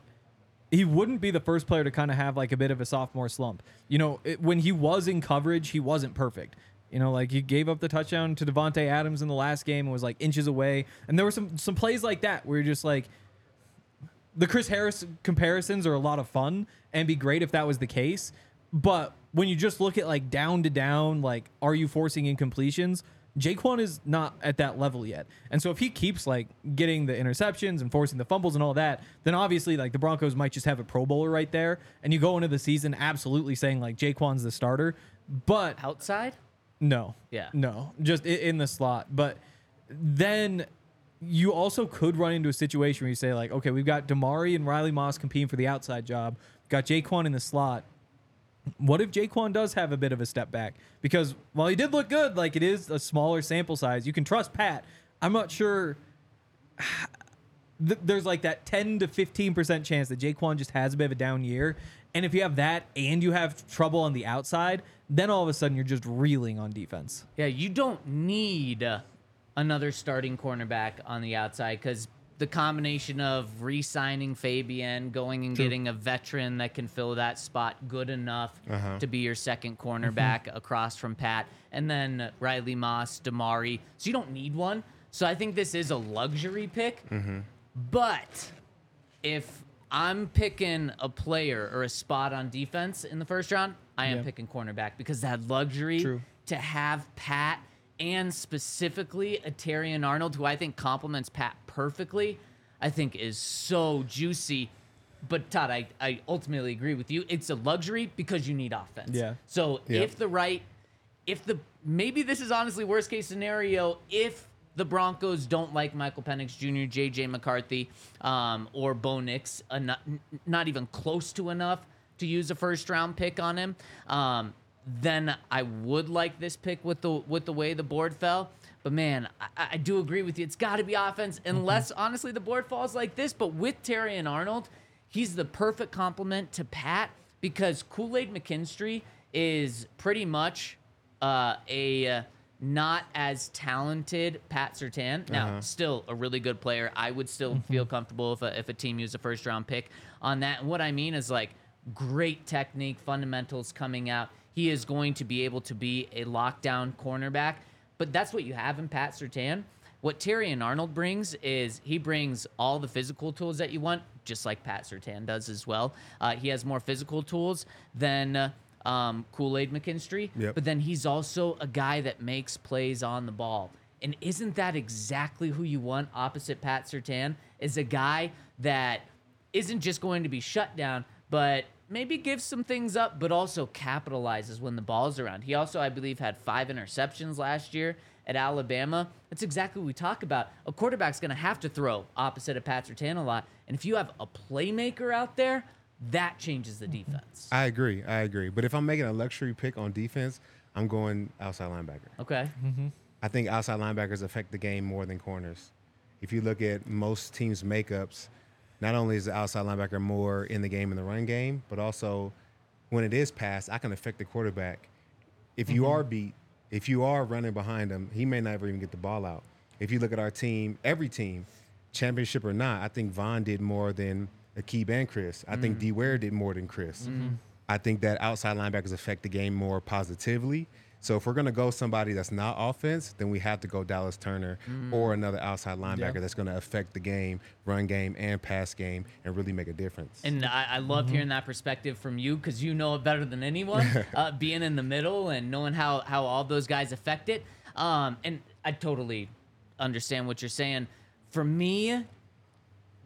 he wouldn't be the first player to kind of have like a bit of a sophomore slump. You know, it, when he was in coverage, he wasn't perfect. You know, like he gave up the touchdown to Davante Adams in the last game and was like inches away. And there were some some plays like that where you're just like, the Chris Harris comparisons are a lot of fun and be great if that was the case. But when you just look at like down to down, like are you forcing incompletions? Jaquan is not at that level yet. And so if he keeps like getting the interceptions and forcing the fumbles and all that, then obviously like the Broncos might just have a pro bowler right there. And you go into the season absolutely saying like Jaquan's the starter. But Outside? No. Yeah. No, just i- in the slot. But then you also could run into a situation where you say, like, okay, we've got Damari and Riley Moss competing for the outside job. Got Jaquan in the slot. What if Jaquan does have a bit of a step back? Because while he did look good, like it is a smaller sample size, you can trust Pat. I'm not sure. Th- There's like that 10 to 15% chance that Jaquan just has a bit of a down year. And if you have that and you have trouble on the outside, then all of a sudden you're just reeling on defense. Yeah, you don't need another starting cornerback on the outside because the combination of re-signing Fabian, going and getting a veteran that can fill that spot good enough uh-huh. to be your second cornerback mm-hmm. across from Pat, and then Riley Moss, Damari. So you don't need one. So I think this is a luxury pick. Mm-hmm. But if I'm picking a player or a spot on defense in the first round, I am Yeah. picking cornerback because that luxury True. to have Pat and specifically a Terrion Arnold, who I think complements Pat perfectly, I think is so juicy. But Todd, I, I ultimately agree with you. It's a luxury because you need offense. Yeah. So Yeah. if the right, if the maybe this is honestly worst case scenario if the Broncos don't like Michael Penix Jr., J.J. McCarthy, um, or Bo Nix, eno- n- not even close to enough to use a first round pick on him. Um, then I would like this pick with the with the way the board fell. But man, I, I do agree with you. It's got to be offense, unless honestly the board falls like this. But with Terrion Arnold, he's the perfect complement to Pat because Kool Aid McKinstry is pretty much uh, a uh, not as talented Pat Surtain. Now, still a really good player. I would still feel comfortable if a, if a team used a first round pick on that. And what I mean is like great technique, fundamentals coming out. He is going to be able to be a lockdown cornerback. But that's what you have in Pat Surtain. What Terrion Arnold brings is he brings all the physical tools that you want, just like Pat Surtain does as well. Uh, he has more physical tools than uh, um, Kool Aid McKinstry, Yep. but then he's also a guy that makes plays on the ball. And isn't that exactly who you want opposite Pat Surtain? Is a guy that isn't just going to be shut down, but maybe gives some things up, but also capitalizes when the ball's around. He also, I believe, had five interceptions last year at Alabama. That's exactly what we talk about. A quarterback's going to have to throw opposite of Pat Surtain a lot. And if you have a playmaker out there, that changes the mm-hmm. defense. I agree. I agree. But if I'm making a luxury pick on defense, I'm going outside linebacker. Okay. Mm-hmm. I think outside linebackers affect the game more than corners. If you look at most teams' makeups, not only is the outside linebacker more in the game in the run game, but also when it is passed, I can affect the quarterback. If you mm-hmm. are beat, if you are running behind him, he may never even get the ball out. If you look at our team, every team, championship or not, I think Vaughn did more than Aqib and Chris. I think D Ware did more than Chris. I think that outside linebackers affect the game more positively. So if we're gonna go somebody that's not offense, then we have to go Dallas Turner or another outside linebacker that's gonna affect the game, run game and pass game, and really make a difference. And I, I love hearing that perspective from you because you know it better than anyone, uh, being in the middle and knowing how, how all those guys affect it. Um, and I totally understand what you're saying. For me,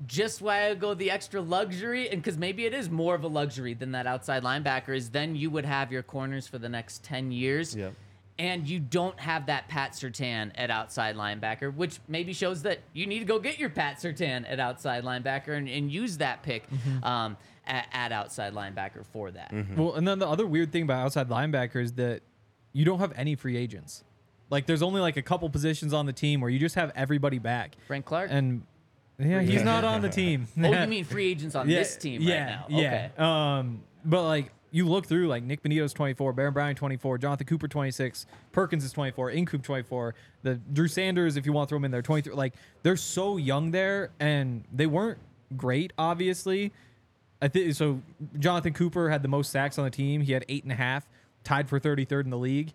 just why I go the extra luxury, and because maybe it is more of a luxury than that outside linebacker, is then you would have your corners for the next 10 years. Yep. And you don't have that Pat Surtain at outside linebacker, which maybe shows that you need to go get your Pat Surtain at outside linebacker and, and use that pick um, at, at outside linebacker for that. Well, and then the other weird thing about outside linebacker is that you don't have any free agents. Like there's only like a couple positions on the team where you just have everybody back. Frank Clark? And yeah, he's not on the team. oh, you mean free agents on this team yeah, right now? Yeah. Okay. Um, but like you look through like Nik Bonitto's 24, Baron Browning 24, Jonathan Cooper 26, Perkins is 24, Incoom 24, the Drew Sanders if you want to throw him in there 23. Like they're so young there, and they weren't great, obviously. I think so. Jonathan Cooper had the most sacks on the team. He had eight and a half, tied for 33rd in the league.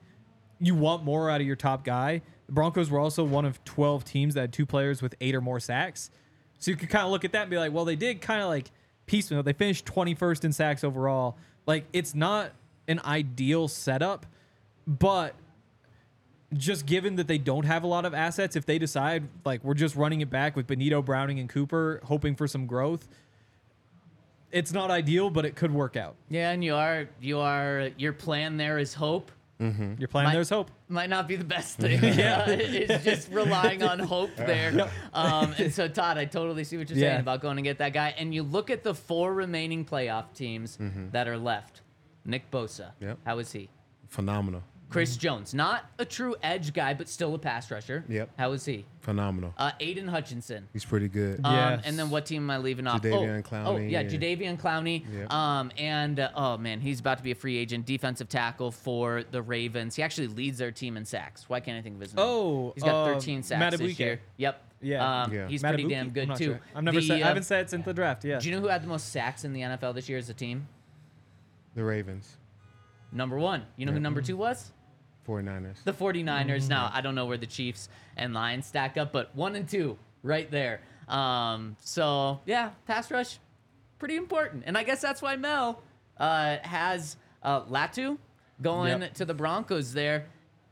You want more out of your top guy. The Broncos were also one of 12 teams that had two players with eight or more sacks. So you could kind of look at that and be like, well, they did kind of like piecemeal. They finished 21st in sacks overall. Like it's not an ideal setup, but just given that they don't have a lot of assets, if they decide like we're just running it back with Bonitto, Browning, and Cooper, hoping for some growth, it's not ideal, but it could work out. Yeah, and you are you are your plan there is hope. You're playing. My- There's hope. might not be the best thing. yeah, it's just relying on hope there. Um, and so, Todd, I totally see what you're saying about going to get that guy. And you look at the four remaining playoff teams that are left. Nick Bosa, Yep. how is he? Phenomenal. Chris Jones, not a true edge guy, but still a pass rusher. Yep. How is he? Phenomenal. Uh, Aidan Hutchinson. He's pretty good. Um, Yes. and then what team am I leaving off? Jadeveon oh, Clowney Oh, yeah, and- Jadeveon Clowney. Yep. Um, and uh, oh man, he's about to be a free agent, defensive tackle for the Ravens. He actually leads their team in sacks. Why can't I think of his name? Oh, he's got uh, 13 sacks this year. Yep. Yeah. Um, Yeah. He's pretty Madubuike? damn good too. sure. I've never The, said. I uh, haven't said it since the draft. Yeah. Do you know who had the most sacks in the NFL this year as a team? The Ravens, Number one. You know who number two was? 49ers. The 49ers. Now, I don't know where the Chiefs and Lions stack up, but one and two right there. Um, so, yeah, pass rush, pretty important. And I guess that's why Mel uh, has uh, Latu going Yep. to the Broncos there.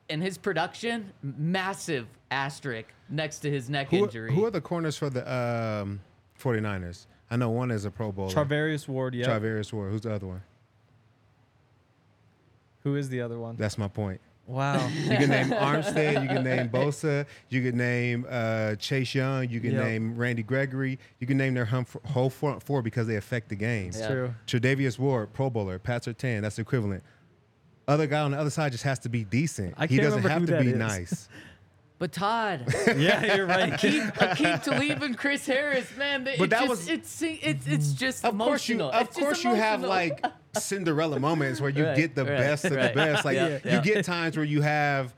And his production, massive asterisk next to his neck who, injury. who are the corners for the um, 49ers? I know one is a Pro Bowler. Charvarius Ward. Yeah. Charvarius Ward. Who's the other one? Who is the other one? That's my point. Wow. You can name Armstead. You can name Bosa. You can name uh, Chase Young. You can Yep. name Randy Gregory. You can name their hum- whole front four because they affect the game. Yeah. True. Tre'Davious Ward, Pro Bowler. Pat Surtain, that's equivalent. other guy on the other side just has to be decent. I he can't doesn't remember have who to be is. nice. But Todd, yeah, you're right. keep keep Talib and Chris Harris, man. They, But that just, was- it's it's it's just Of course you, emotional. of It's just course you have like Cinderella moments where you Right, get the right, best of right. the best. Like Yeah, you yeah. get times where you have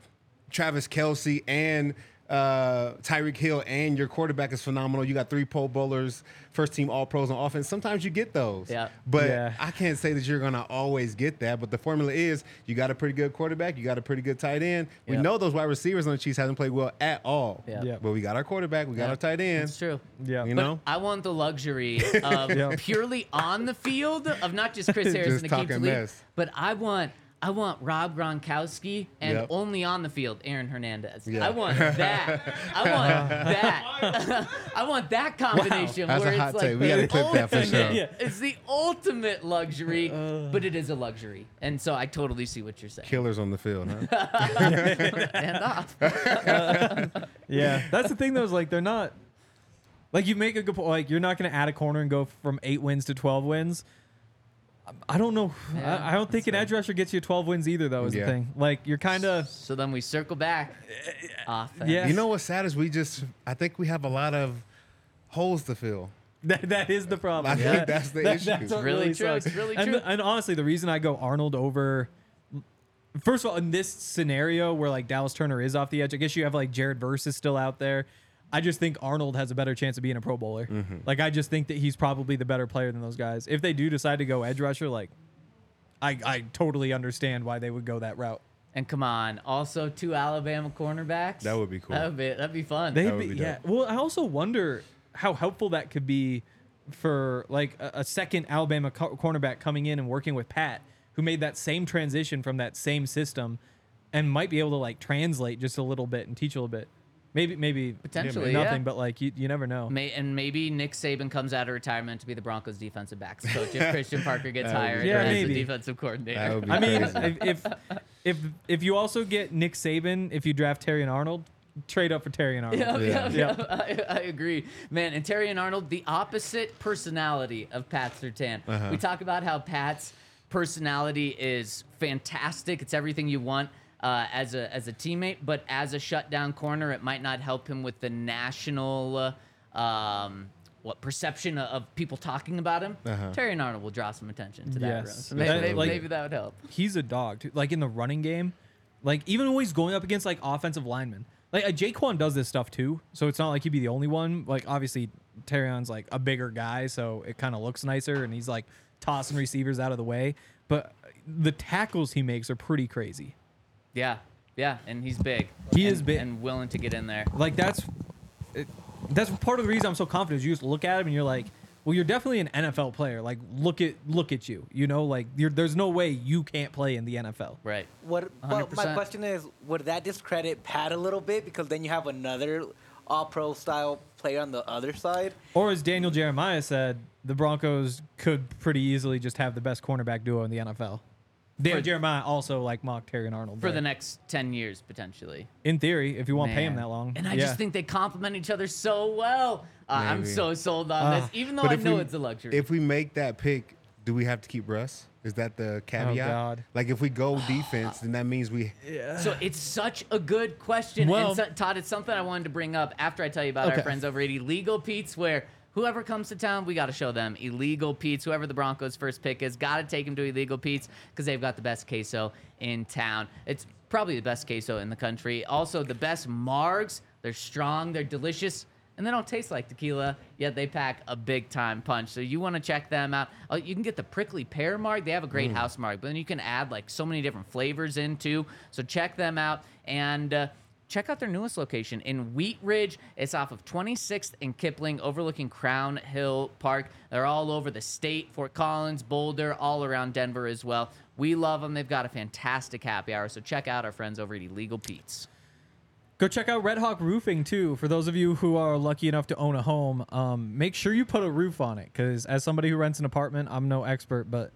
Travis Kelce and uh, Tyreek Hill, and your quarterback is phenomenal. You got three pole Bowlers, first team All Pros on offense. Sometimes you get those. Yeah. But Yeah. I can't say that you're gonna always get that. But the formula is you got a pretty good quarterback, you got a pretty good tight end. We Yeah. know those wide receivers on the Chiefs hasn't played well at all. Yeah. Yeah. But we got our quarterback, we got Yeah. our tight end. It's true. yeah. You But know. I want the luxury of Yeah. purely on the field of not just Chris Harris Just and Aqib talking Talib, mess. but I want I want Rob Gronkowski and Yep. only on the field Aaron Hernandez. Yeah. I want that. I want that. I want that combination Wow, That's a where it's hot like take. We gotta the clip that for ultimate- sure. Yeah. It's the ultimate luxury, uh, uh. but it is a luxury, and so I totally see what you're saying. Killers on the field, huh? and off. Yeah, that's the thing though. Is like they're not like you make a good point. Like you're not going to add a corner and go from eight wins to twelve wins. I- I don't know. Yeah, I, I don't think an edge rusher gets you 12 wins either, though. Is Yeah. the thing. Like you're kind of So then we circle back. Eh, Offense. Eh, yeah. You know what's sad is we just I think we have a lot of holes to fill. that, that is the problem. I think that's the issue. That's what really really, true. sucks. It's really and, true. and honestly, the reason I go Arnold over, first of all, in this scenario where like Dallas Turner is off the edge, I guess you have like Jared Verse is still out there. I just think Arnold has a better chance of being a Pro Bowler. Mm-hmm. Like I just think that he's probably the better player than those guys. If they do decide to go edge rusher, like I I totally understand why they would go that route. And come on, also two Alabama cornerbacks. That would be cool. That would be that'd be fun. They'd would be, be yeah. Well, I also wonder how helpful that could be for like a, a second Alabama co- cornerback coming in and working with Pat, who made that same transition from that same system, and might be able to like translate just a little bit and teach a little bit. Maybe, maybe Potentially, nothing, yeah. but like you, you never know. May, and maybe Nick Saban comes out of retirement to be the Broncos defensive backs coach if Christian Parker gets That would be hired Yeah, as maybe. the defensive coordinator. That would be I mean, if, if if if you also get Nick Saban, if you draft Terrion Arnold, trade up for Terrion Arnold. Yeah, yeah, Yeah. yeah. I, I agree, man. And Terrion Arnold, the opposite personality of Pat Surtain. Uh-huh. We talk about how Pat's personality is fantastic. It's everything you want uh, as a as a teammate, but as a shutdown corner, it might not help him with the national. Uh, um, what perception of people talking about him? Uh-huh. Terrion Arnold will draw some attention to that. Yes. So maybe, That- maybe, like- maybe that would help. he's a dog. Too. Like in the running game, like even when he's going up against like offensive linemen, like uh, Jaquan does this stuff too. So it's not like he'd be the only one. Like obviously Terrion's like a bigger guy, so it kind of looks nicer, and he's like tossing receivers out of the way. But the tackles he makes are pretty crazy. Yeah, yeah, and he's big. He and, is big. and willing to get in there. Like that's it, that's part of the reason I'm so confident. Is you just look at him and you're like, well, you're definitely an NFL player. Like look at look at you. You know, like you're, there's no way you can't play in the NFL. Right. What? But my question is, would that discredit Pat a little bit because then you have another All-Pro style player on the other side? Or as Daniel Jeremiah said, the Broncos could pretty easily just have the best cornerback duo in the NFL. Daniel For- Jeremiah also like mocked Terrion Arnold For there. the next 10 years, potentially. in theory, if you want to pay him Man. that long. And I yeah. just think they complement each other so well. Uh, I'm Maybe. so sold on Ah. this, even though I know we- it's a luxury. If we make that pick, do we have to keep Russ? Is that the caveat? God. Like if we go defense, then that means we so it's such a good question. Well- and so, Todd, it's something I wanted to bring up after I tell you about our Okay. friends over at Illegal Pete's, where whoever comes to town, we got to show them Illegal Pete's. Whoever the Broncos' first pick is, got to take them to Illegal Pete's because they've got the best queso in town. It's probably the best queso in the country. Also, the best margs. They're strong, they're delicious. And they don't taste like tequila, yet they pack a big time punch. So you want to check them out. Uh, you can get the prickly pear marg. They have a great house marg, but then you can add like so many different flavors into. So check them out and uh, check out their newest location in Wheat Ridge. It's off of 26th and Kipling, overlooking Crown Hill Park. They're all over the state, Fort Collins, Boulder, all around Denver as well. We love them. They've got a fantastic happy hour. So check out our friends over at Illegal Pete's. Go check out Red Hawk Roofing too. For those of you who are lucky enough to own a home, um, make sure you put a roof on it. Because as somebody who rents an apartment, I'm no expert, but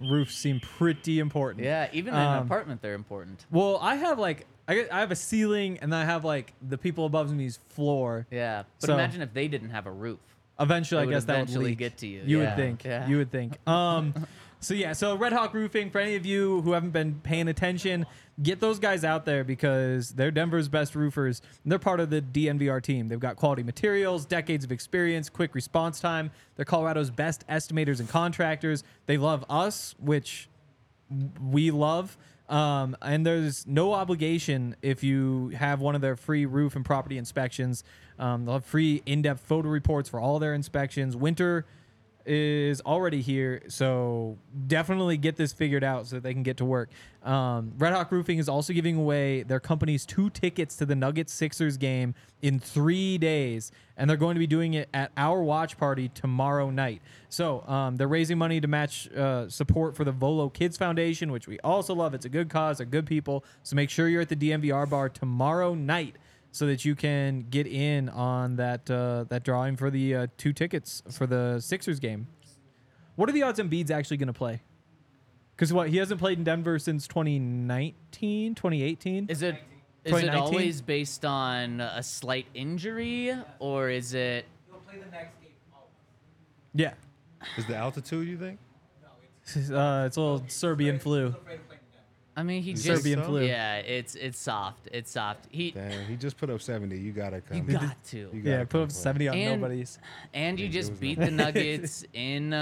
roofs seem pretty important. Yeah, even in an Um, apartment, they're important. Well, I have like I, get- I have a ceiling, and I have like the people above me's floor. Yeah, but So- imagine if they didn't have a roof. Eventually, It I would guess that would eventually leak. get to you. You Yeah, would think. yeah. You would think. Um, So yeah, so Red Hawk Roofing. For any of you who haven't been paying attention, get those guys out there because they're Denver's best roofers. And they're part of the DNVR team. They've got quality materials, decades of experience, quick response time. They're Colorado's best estimators and contractors. They love us, which we love. Um, and there's no obligation if you have one of their free roof and property inspections. Um, they'll have free in-depth photo reports for all their inspections. Winter is already here, so definitely get this figured out so that they can get to work. Um, Red Hawk Roofing is also giving away their company's two tickets to the Nuggets Sixers game in three days, and they're going to be doing it at our watch party tomorrow night. So um, they're raising money to match uh, support for the Volo Kids Foundation, which we also love. It's a good cause, they're good people. So make sure you're at the DNVR bar tomorrow night so that you can get in on that uh, that drawing for the uh, two tickets for the Sixers game. What are the odds Embiid's actually going to play? Because what he hasn't played in Denver since 2019, 2018. Is it is it 2019? always based on a slight injury or is it He'll play the next game. yeah, Is the altitude you think? uh, it's a little Serbian flu. I mean he just Serbian so? flu. Yeah, it's it's soft. It's soft. He Damn, he just put up 70. You gotta come. you got to. You Yeah, gotta yeah, put up 70 on And- nobody's. and you just beat not- the Nuggets in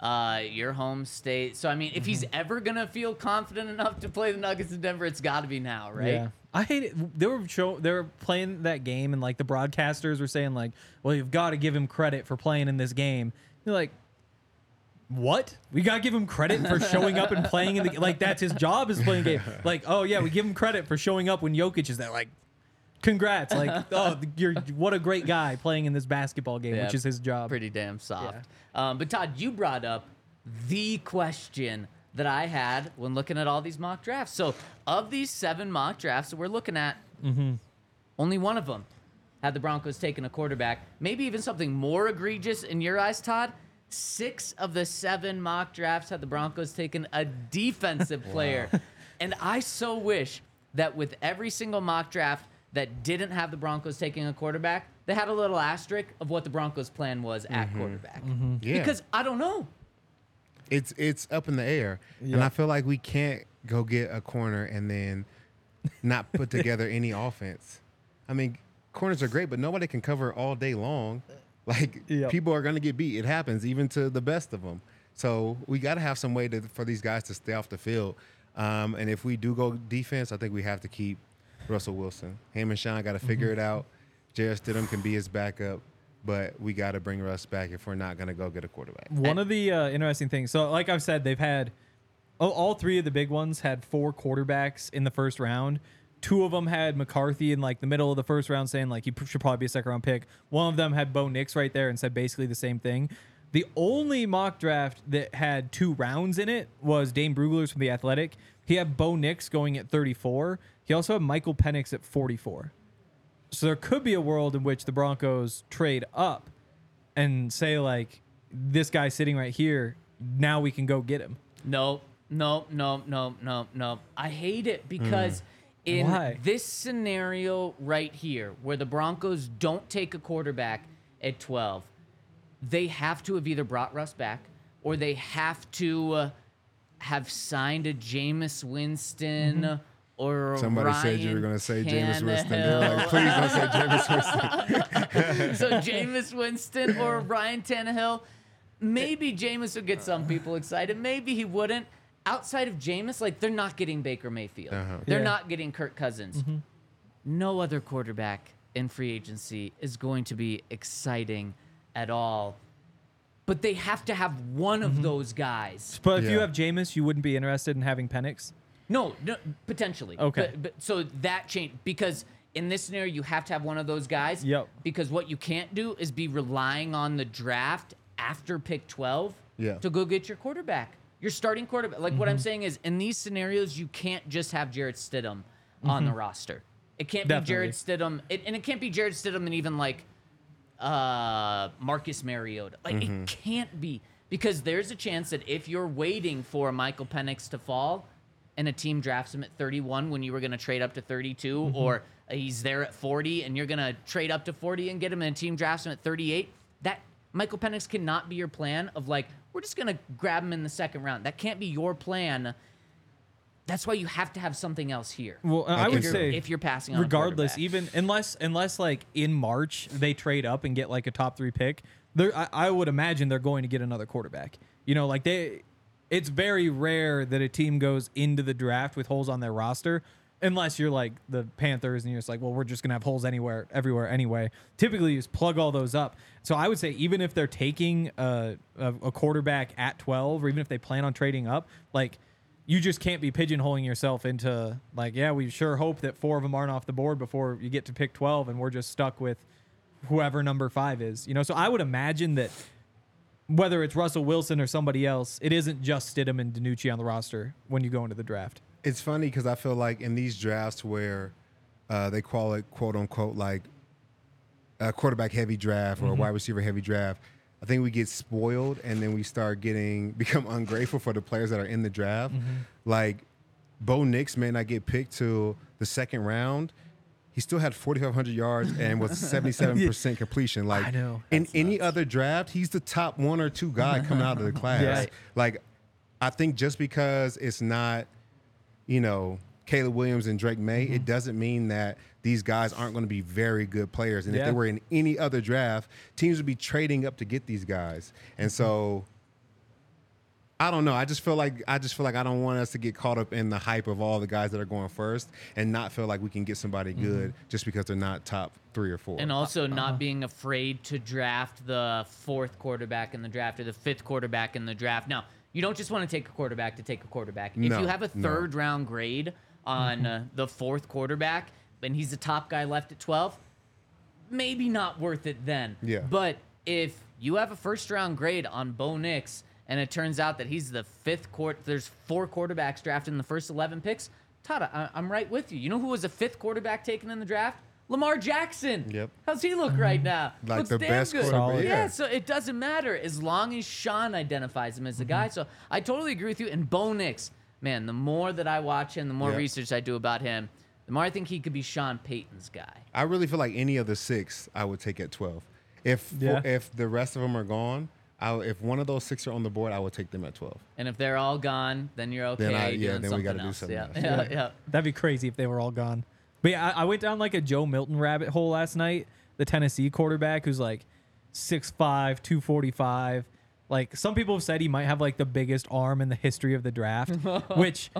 uh, your home state. So I mean, if he's Mm-hmm. ever gonna feel confident enough to play the Nuggets in Denver, it's got to be now, right? Yeah. I hate it. They were show they were playing that game and like the broadcasters were saying like, "Well, you've got to give him credit for playing in this game." You're like, "What? We got to give him credit for showing up and playing in the like that's his job is playing game." Like, "Oh yeah, we give him credit for showing up when Jokic is there." Like, congrats. Like, "Oh, you're what a great guy playing in this basketball game, Yeah, which is his job." Pretty damn soft. Um, but Todd, you brought up the question that I had when looking at all these mock drafts. So of these seven mock drafts that we're looking at, Mm-hmm. only one of them had the Broncos taking a quarterback. Maybe even something more egregious in your eyes, Todd. Six of the seven mock drafts had the Broncos taking a defensive player. And I so wish that with every single mock draft that didn't have the Broncos taking a quarterback, they had a little asterisk of what the Broncos' plan was at mm-hmm. quarterback. Mm-hmm. Yeah. Because I don't know. it's it's up in the air, and I feel like we can't go get a corner and then not put together any offense. I mean, corners are great, but nobody can cover all day long. Uh, Like Yep. people are going to get beat. It happens even to the best of them. So we got to have some way to for these guys to stay off the field. Um, and if we do go defense, I think we have to keep Russell Wilson. Him and Sean got to figure it out. Jarrett Stidham can be his backup, but we got to bring Russ back if we're not going to go get a quarterback. One of the uh, interesting things, so like I've said, they've had oh, all three of the big ones had four quarterbacks in the first round. Two of them had McCarthy in like the middle of the first round, saying like he should probably be a second round pick. One of them had Bo Nix right there and said basically the same thing. The only mock draft that had two rounds in it was Dane Brugler's from the Athletic. He had Bo Nix going at 34. He also had Michael Penix at 44. So there could be a world in which the Broncos trade up and say like this guy sitting right here now we can go get him No, no, no, no, no, no. I hate it because hmm. In Why? this scenario right here, where the Broncos don't take a quarterback at 12, they have to have either brought Russ back or they have to uh, have signed a Jameis Winston or a Somebody said you were going to say Jameis Winston. They were Tannehill. like, please don't say Jameis Winston. so Jameis Winston or Ryan Tannehill. Maybe Jameis would get some people excited. Maybe he wouldn't. Outside of Jameis, like they're not getting Baker Mayfield. Uh-huh. They're Yeah. not getting Kirk Cousins. No other quarterback in free agency is going to be exciting at all. But they have to have one of those guys. but if you have Jameis you wouldn't be interested in having Penix No, no potentially. Okay. But, but so that change because in this scenario you have to have one of those guys. Yep. Because what you can't do is be relying on the draft after pick 12 Yeah. to go get your quarterback. Your starting quarterback. Like Mm-hmm. what I'm saying is in these scenarios you can't just have Jarrett Stidham on the roster. It can't be Jarrett Stidham it, and it can't be Jarrett Stidham and even like uh Marcus Mariota. Like it can't be because there's a chance that if you're waiting for Michael Penix to fall and a team drafts him at 31 when you were going to trade up to 32 or he's there at 40 and you're going to trade up to 40 and get him and a team drafts him at 38, that Michael Penix cannot be your plan of like we're just gonna grab him in the second round. That can't be your plan. That's why you have to have something else here. Well, I would say if you're passing on a regardless, quarterback. even unless unless like in March they trade up and get like a top three pick, there I, I would imagine they're going to get another quarterback. You know, like they, it's very rare that a team goes into the draft with holes on their roster. Unless you're like the Panthers and you're just like, well, we're just gonna have holes anywhere, everywhere anyway. Typically, you just plug all those up. So I would say even if they're taking a, a, a quarterback at 12, or even if they plan on trading up, like you just can't be pigeonholing yourself into like, yeah, we sure hope that four of them aren't off the board before you get to pick 12 and we're just stuck with whoever number five is. You know, so I would imagine that whether it's Russell Wilson or somebody else, it isn't just Stidham and DiNucci on the roster when you go into the draft. It's funny because I feel like in these drafts where uh, they call it quote unquote like a quarterback heavy draft or a wide receiver heavy draft, I think we get spoiled and then we start getting become ungrateful for the players that are in the draft. Like Bo Nix may not get picked to the second round. He still had 4,500 yards and was 77% completion. Like I know. in any other draft, he's the top one or two guy coming out of the class. Yeah. Like I think just because it's not you know, Caleb Williams and Drake Maye, it mm-hmm. doesn't mean that these guys aren't going to be very good players. And if they were in any other draft, teams would be trading up to get these guys. And so I don't know. I just feel like I just feel like I don't want us to get caught up in the hype of all the guys that are going first and not feel like we can get somebody mm-hmm. good just because they're not top three or four. and uh, also Uh-huh. not being afraid to draft the fourth quarterback in the draft or the fifth quarterback in the draft. Now, you don't just want to take a quarterback to take a quarterback. If No, you have a no. third round grade on uh, the fourth quarterback and he's the top guy left at 12, maybe not worth it then. Yeah. But if you have a first round grade on Bo Nix and it turns out that he's the fifth court, there's four quarterbacks drafted in the first 11 picks. Todd, I- I'm right with you. You know who was a fifth quarterback taken in the draft? Lamar Jackson. Yep. How's he look right mm-hmm. now? Like Looks the damn best good. quarterback, Yeah. yeah. so it doesn't matter as long as Sean identifies him as the guy. Mm-hmm. So I totally agree with you. And Bo Nix, man, the more that I watch him, the more Yeah. research I do about him, the more I think he could be Sean Payton's guy. I really feel like any of the six I would take at 12. If Yeah. if the rest of them are gone, I, if one of those six are on the board, I would take them at 12. And if they're all gone, then you're okay. Then I- yeah, doing then we something gotta do else. something yeah. else. Yeah, yeah. That'd be crazy if they were all gone. But yeah, I, I went down like a Joe Milton rabbit hole last night. The Tennessee quarterback who's like 6'5", 245. Like some people have said he might have like the biggest arm in the history of the draft, which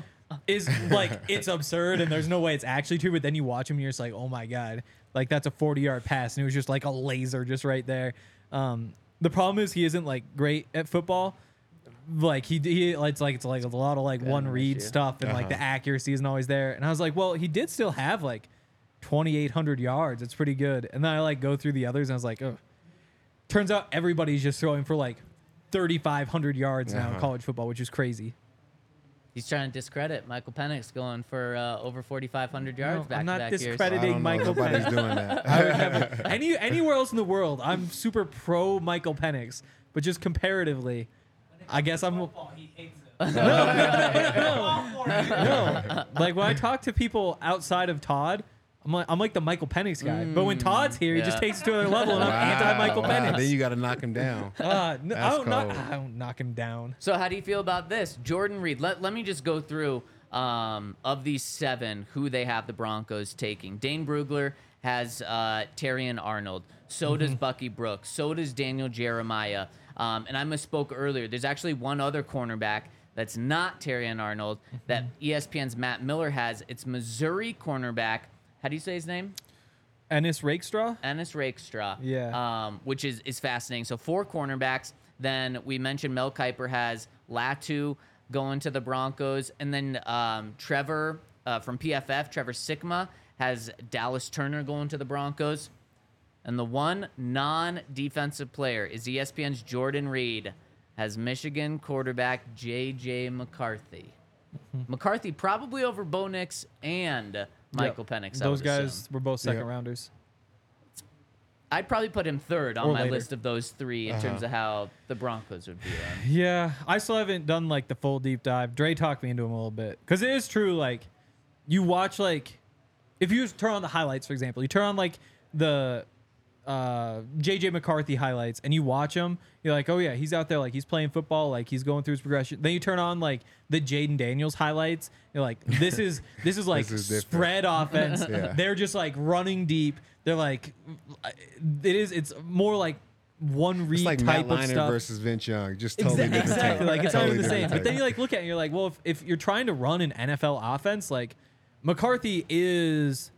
is like it's absurd and there's no way it's actually true. But then you watch him and you're just like, oh my god, like that's a 40 yard pass and it was just like a laser just right there. Um, the problem is he isn't like great at football. Like he, he it's like it's like a lot of like one read issue. stuff and like the accuracy isn't always there. And I was like, well, he did still have like 2,800 yards. It's pretty good. And then I like go through the others and I was like, oh. Turns out everybody's just throwing for like 3,500 yards now in Uh-huh. college football, which is crazy. He's trying to discredit Michael Penix going for uh, over 4,500 yards No, back I'm to not back years. I discrediting don't know. Michael Nobody's Penix. doing that. I would never, any anywhere else in the world, I'm super pro Michael Penix, but just comparatively, I guess I'm. No, no, no, no. Like when I talk to people outside of Todd, I'm like I'm like the Michael Penix guy. but when Todd's here, he just yeah. takes it to another level, and I'm anti-Michael Wow, Penix. Then you got to knock him down. Uh, no, I That's don't knock, cold. I don't knock him down. So how do you feel about this? Jordan Reid. Let, let me just go through um, of these seven who they have the Broncos taking. Dane Brugler has uh, Terrion Arnold. So does Bucky Brooks. So does Daniel Jeremiah. Um, and I misspoke earlier. There's actually one other cornerback that's not Terrion Arnold that E ESPN's Matt Miller has. It's Missouri cornerback. How do you say his name? Ennis Rakestraw. Ennis Rakestraw. Yeah. Um, which is, is fascinating. So four cornerbacks. Then we mentioned Mel Kiper has Latu going to the Broncos. And then um, Trevor uh, from PFF, Trevor Sikkema, has Dallas Turner going to the Broncos. And the one non defensive player is ESPN's Jordan Reid, has Michigan quarterback J.J. McCarthy. McCarthy probably over Bo Nix and Michael Penix. I Those would guys assume. were both second Yeah. rounders. I'd probably put him third on Or my later. list of those 3 in terms uh-huh. of how the Broncos would be. him. Yeah, I still haven't done like the full deep dive. Dre talked me into him a little bit because it is true. Like, you watch like, if you turn on the highlights, for example, you turn on like the uh, JJ McCarthy highlights and you watch him, you're like, oh yeah, he's out there like he's playing football, like he's going through his progression. Then you turn on like the Jayden Daniels highlights, you're like, this is this is like This is spread offense. Yeah. They're just like running deep. They're like, it is. It's more like one read It's like type Matt of stuff. versus Vince Young. Just totally Exa- different exactly. Like it's Totally the same. different But then you like look at it and you're like, well, if, if you're trying to run an NFL offense, like McCarthy is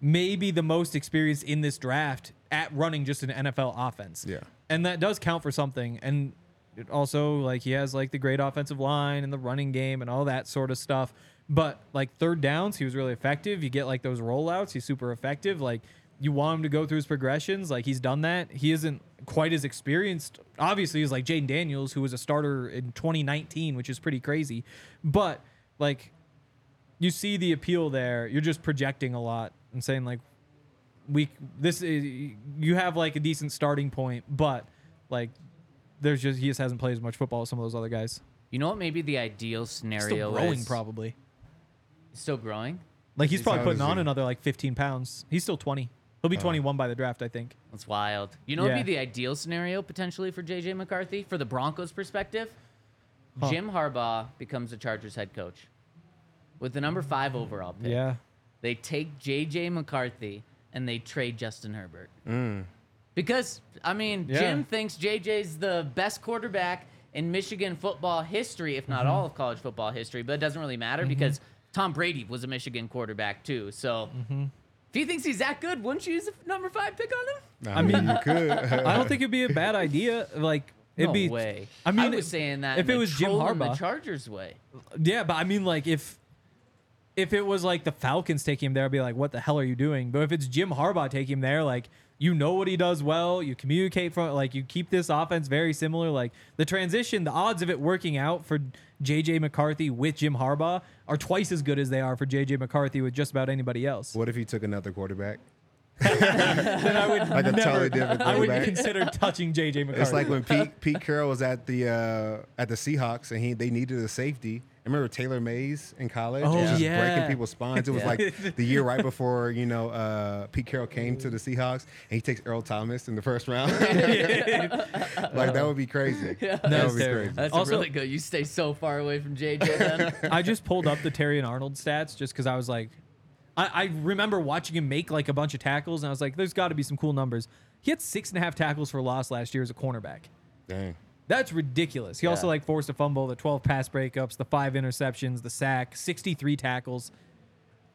maybe the most experienced in this draft at running just an NFL offense. Yeah. And that does count for something. And it also like he has like the great offensive line and the running game and all that sort of stuff. But like third downs, he was really effective. You get like those rollouts, he's super effective. Like you want him to go through his progressions, like he's done that. He isn't quite as experienced. Obviously, he's like Jayden Daniels, who was a starter in 2019, which is pretty crazy. But like you see the appeal there. You're just projecting a lot and saying like we this is you have like a decent starting point, but like there's just he just hasn't played as much football as some of those other guys. You know what? Maybe the ideal scenario Still growing is probably. Still growing. Like he's He's probably how putting is on he? another like 15 pounds. He's still 20. He'll be Oh. 21 by the draft, I think. That's wild. You know, what would Yeah. be the ideal scenario potentially for JJ McCarthy for the Broncos' perspective. Huh. Jim Harbaugh becomes the Chargers head coach with the number five overall pick. Yeah. They take JJ McCarthy and they trade Justin Herbert. Mm. Because, I mean, Yeah. Jim thinks JJ's the best quarterback in Michigan football history, if Mm-hmm. not all of college football history, but it doesn't really matter because Tom Brady was a Michigan quarterback too. So Mm-hmm. if he thinks he's that good, wouldn't you use a number five pick on him? I mean, you could. I don't think it'd be a bad idea. Like it'd be no be way. I mean, I was saying that if in it was Jim trolling the Harbaugh. Chargers way. Yeah, but I mean, like if if it was like the Falcons taking him there, I'd be like, "What the hell are you doing?" But if it's Jim Harbaugh taking him there, like you know what he does well, you communicate from like you keep this offense very similar. Like the transition, the odds of it working out for JJ McCarthy with Jim Harbaugh are twice as good as they are for JJ McCarthy with just about anybody else. what if he took another quarterback? Then I would Like a never, totally different I wouldn't consider touching JJ McCarthy. It's like when Pete Pete Carroll was at the uh, at the Seahawks and he they needed a safety. I remember Taylor Mays in college. Oh, He just yeah. breaking people's spines. It was like the year right before you know uh, Pete Carroll came to the Seahawks and he takes Earl Thomas in the first round. like that would be crazy. That That's would be terrible. crazy. That's Also- really good. You stay so far away from JJ then. I just pulled up the Terrion Arnold stats just because I was like, I, I remember watching him make like a bunch of tackles, and I was like, there's got to be some cool numbers. He had six and a half tackles for loss last year as a cornerback. Dang. That's ridiculous. He also like forced a fumble, the 12 pass breakups, the five interceptions, the sack, 63 tackles.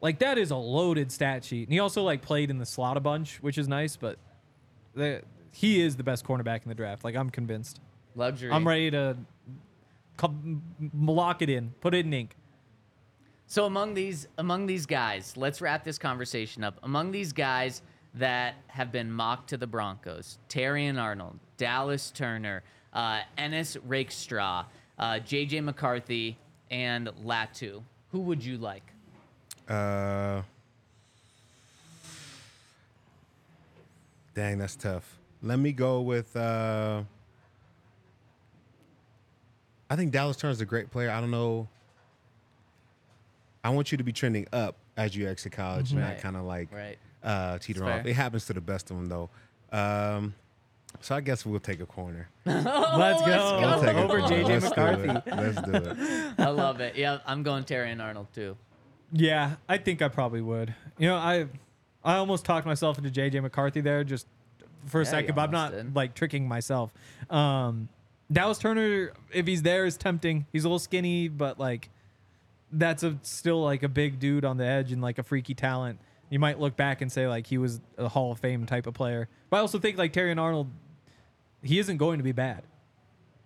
Like that is a loaded stat sheet. And he also like played in the slot a bunch, which is nice, but the, he is the best cornerback in the draft. Like I'm convinced. Luxury. I'm ready to co- m- m- lock it in, put it in ink. So among these among these guys, let's wrap this conversation up. Among these guys that have been mocked to the Broncos, Terrion Arnold, Dallas Turner, uh, Ennis Rakestraw, uh, J.J. McCarthy, and Latu. Who would you like? Uh, dang, that's tough. Let me go with. Uh, I think Dallas Turner's a great player. I don't know. I want you to be trending up as you exit college, Right. not kind of like Right. uh, teeter off. It happens to the best of them, though. Um, so I guess we'll take a corner. Let's go. We'll Over corner. JJ Let's do McCarthy. it. Let's do it. I love it. Yeah, I'm going Terrion Arnold too. Yeah, I think I probably would. You know, I I almost talked myself into JJ McCarthy there just for a Yeah, second, but I'm not did. like tricking myself. Um, Dallas Turner, if he's there, is tempting. He's a little skinny, but like that's a still like a big dude on the edge and like a freaky talent. You might look back and say like he was a Hall of Fame type of player. But I also think like Terrion Arnold, he isn't going to be bad.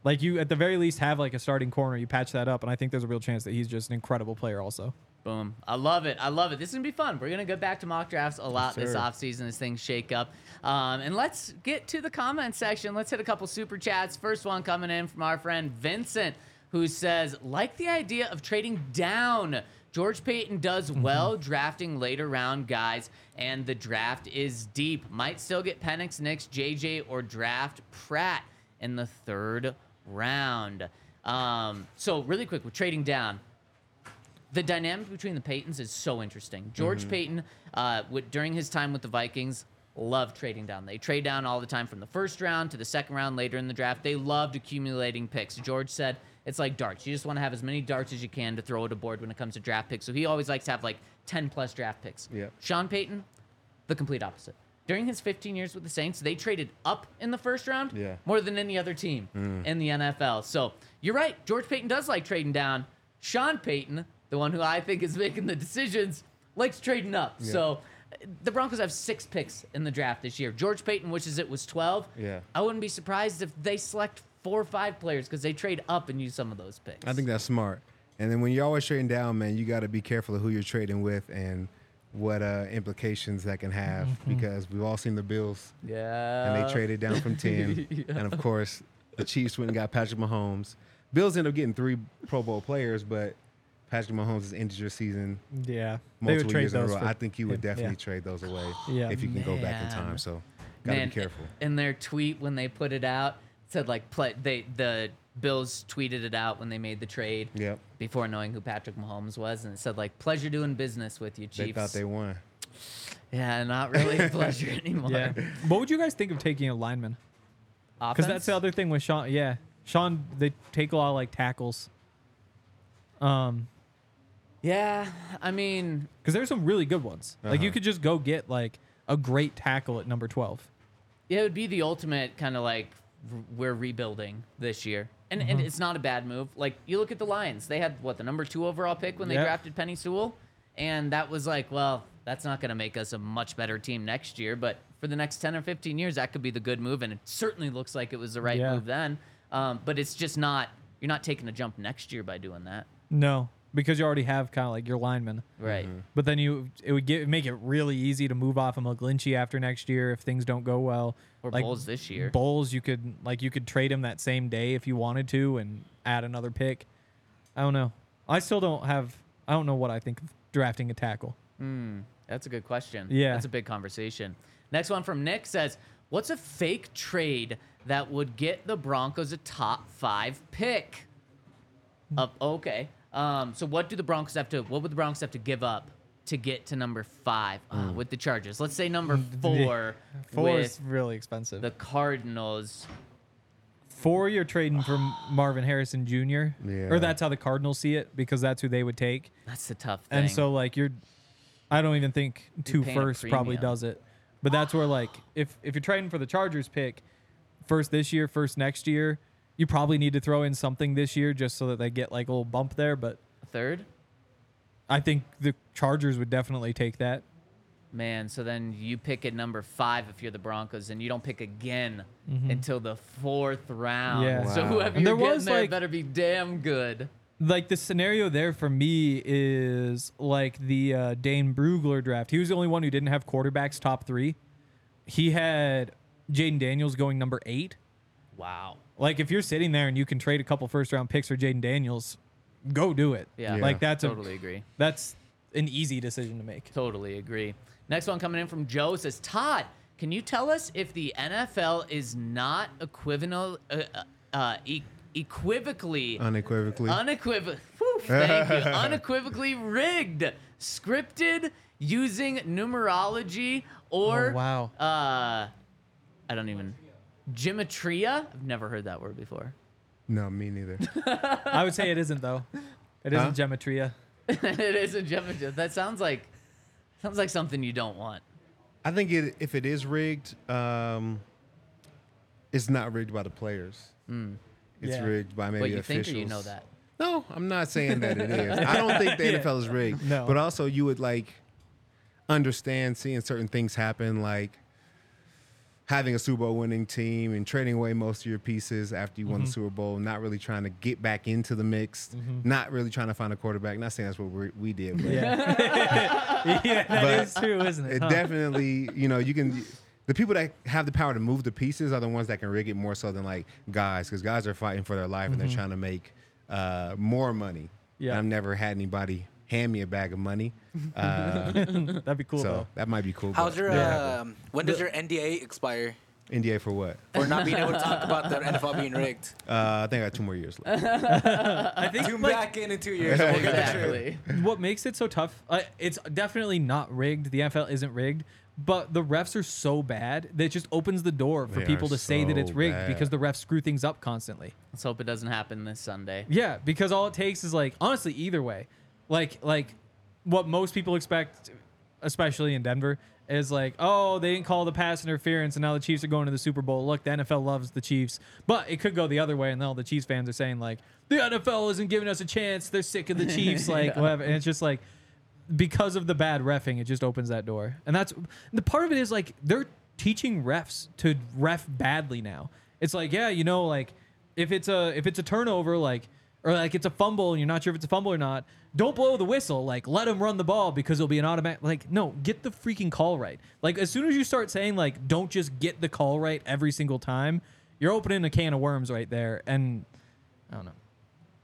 Like you, at the very least, have like a starting corner. You patch that up, and I think there's a real chance that he's just an incredible player. Also, Boom. I love it. I love it. This is going to be fun. We're going to go back to mock drafts a lot this sir. offseason as things shake up. Um, and let's get to the comment section. Let's hit a couple super chats. First one coming in from our friend Vincent, who says, like the idea of trading down. George Paton does well drafting later round guys, and the draft is deep. Might still get Penix, Nix, JJ, or draft Pratt in the third round. Um, so, really quick, we're trading down the dynamic between the Paytons is so interesting. George Paton, uh, with, during his time with the Vikings, love trading down. They trade down all the time from the first round to the second round later in the draft. They loved accumulating picks. George said it's like darts. You just want to have as many darts as you can to throw at a board when it comes to draft picks. So he always likes to have like 10 plus draft picks. Yep. Sean Payton, the complete opposite. During his 15 years with the Saints, they traded up in the first round Yeah. more than any other team in the NFL. So you're right. George Paton does like trading down. Sean Payton, the one who I think is making the decisions, likes trading up. So uh, the Broncos have six picks in the draft this year. George Paton wishes it was 12. Yeah. I wouldn't be surprised if they select four or five players because they trade up and use some of those picks. I think that's smart. And then when you're always trading down, man, you got to be careful of who you're trading with and what uh, implications that can have because we've all seen the Bills yeah. and they traded down from 10. And of course, the Chiefs went and got Patrick Mahomes. Bills ended up getting three Pro Bowl players, but Patrick Mahomes has ended your season Yeah, they would multiple trade years in a those. row. I think you would definitely yeah. trade those away Yeah. if you can go back in time. So gotta be careful. In their tweet when they put it out, it said like play, they the Bills tweeted it out when they made the trade Yep. before knowing who Patrick Mahomes was, and it said like pleasure doing business with you, Chiefs. They thought they won. yeah, not really a pleasure anymore. Yeah. what would you guys think of taking a lineman? Because that's the other thing with Sean. Yeah, Sean, they take a lot of like tackles. Um, Yeah, I mean, because there's some really good ones. Like you Uh-huh. could just go get like a great tackle at number twelve. Yeah, it would be the ultimate kind of like r- we're rebuilding this year. And, Mm-hmm. and it's not a bad move. Like you look at the Lions, they had what the number two overall pick when they Yep. drafted Penei Sewell, and that was like, well, that's not going to make us a much better team next year. But for the next ten or fifteen years, that could be the good move, and it certainly looks like it was the right Yeah. move then. Um, but it's just not. You're not taking a jump next year by doing that, No, because you already have kind of like your lineman. right? Mm-hmm. But then you it would get make it really easy to move off of McGlinchey after next year if things don't go well. Or like Bolles this year. Bolles, you could like you could trade him that same day if you wanted to and add another pick. I don't know. I still don't have. I don't know what I think of drafting a tackle. Hmm, that's a good question. Yeah. That's a big conversation. Next one from Nick says, What's a fake trade that would get the Broncos a top five pick? Up okay. Um, so what do the Broncos have to what would the Broncos have to give up to get to number five uh, with the Chargers? Let's say number four, Four is with really expensive. the Cardinals. Four, you're trading for Marvin Harrison Jr. Yeah. Or that's how the Cardinals see it because that's who they would take. That's the tough thing. And so like you're, I don't even think two paying a firsts probably premium. does it. But that's where like if if you're trading for the Chargers pick, first this year, first next year, you probably need to throw in something this year just so that they get like a little bump there. But a third? I think the Chargers would definitely take that. Man, so then you pick at number five if you're the Broncos, and you don't pick again until the fourth round. Mm-hmm. Yeah. So whoever you're there getting was, there like- better be damn good. Like the scenario there for me is like the uh, Dane Brugler draft. He was the only one who didn't have quarterbacks top three. He had Jayden Daniels going number eight. Wow. Like if you're sitting there and you can trade a couple first round picks for Jayden Daniels, go do it. Yeah. Yeah. Like that's totally a agree. that's an easy decision to make. Totally agree. Next one coming in from Joe says, Todd, can you tell us if the NFL is not equivalent, uh, uh, uh, e- equivocally, Unequivocally. unequivocally, thank you, unequivocally rigged, scripted, using numerology, or Oh, wow. uh, I don't even gematria. I've never heard that word before. no, me neither. I would say it isn't though. It isn't Huh? gematria. it isn't gematria. That sounds like sounds like something you don't want. I think it, if it is rigged, um, it's not rigged by the players. It's Yeah. rigged by maybe But you officials. think or you know that? No, I'm not saying that it is. I don't think the Yeah. NFL is rigged. No. But also, you would like understand seeing certain things happen, like having a Super Bowl winning team and trading away most of your pieces after you won the mm-hmm. Super Bowl, not really trying to get back into the mix, mm-hmm. not really trying to find a quarterback. Not saying that's what we we did, but Yeah. yeah, that But is true, isn't it? it Huh. definitely, you know, you can. The people that have the power to move the pieces are the ones that can rig it more so than like guys, because guys are fighting for their life and they're mm-hmm. trying to make uh, more money. Yeah. I've never had anybody hand me a bag of money, uh, That'd be cool so though. that might be cool. How's but your yeah. um, when does your NDA expire NDA for what? for not being able to talk about the NFL being rigged? Uh, I think I got two more years left. I think Tune like, back in in two years. and we'll get the truth. Exactly. what makes it so tough uh, it's definitely not rigged the nfl isn't rigged but the refs are so bad that it just opens the door for They people are to say that it's so rigged bad. because the refs screw things up constantly. Let's hope it doesn't happen this Sunday. Yeah, because all it takes is like honestly either way. Like like what most people expect especially in Denver is like, "Oh, they didn't call the pass interference and now the Chiefs are going to the Super Bowl." Look, the NFL loves the Chiefs. But it could go the other way and all the Chiefs fans are saying like, "The NFL isn't giving us a chance. They're sick of the Chiefs." like whatever. And it's just like because of the bad refing, it just opens that door. And that's the part of it is like they're teaching refs to ref badly now. It's like, yeah, you know, like if it's a if it's a turnover, like or like it's a fumble and you're not sure if it's a fumble or not, don't blow the whistle. Like let them run the ball because it'll be an automatic. Like no, get the freaking call right. Like as soon as you start saying like don't just get the call right every single time, you're opening a can of worms right there. And I don't know.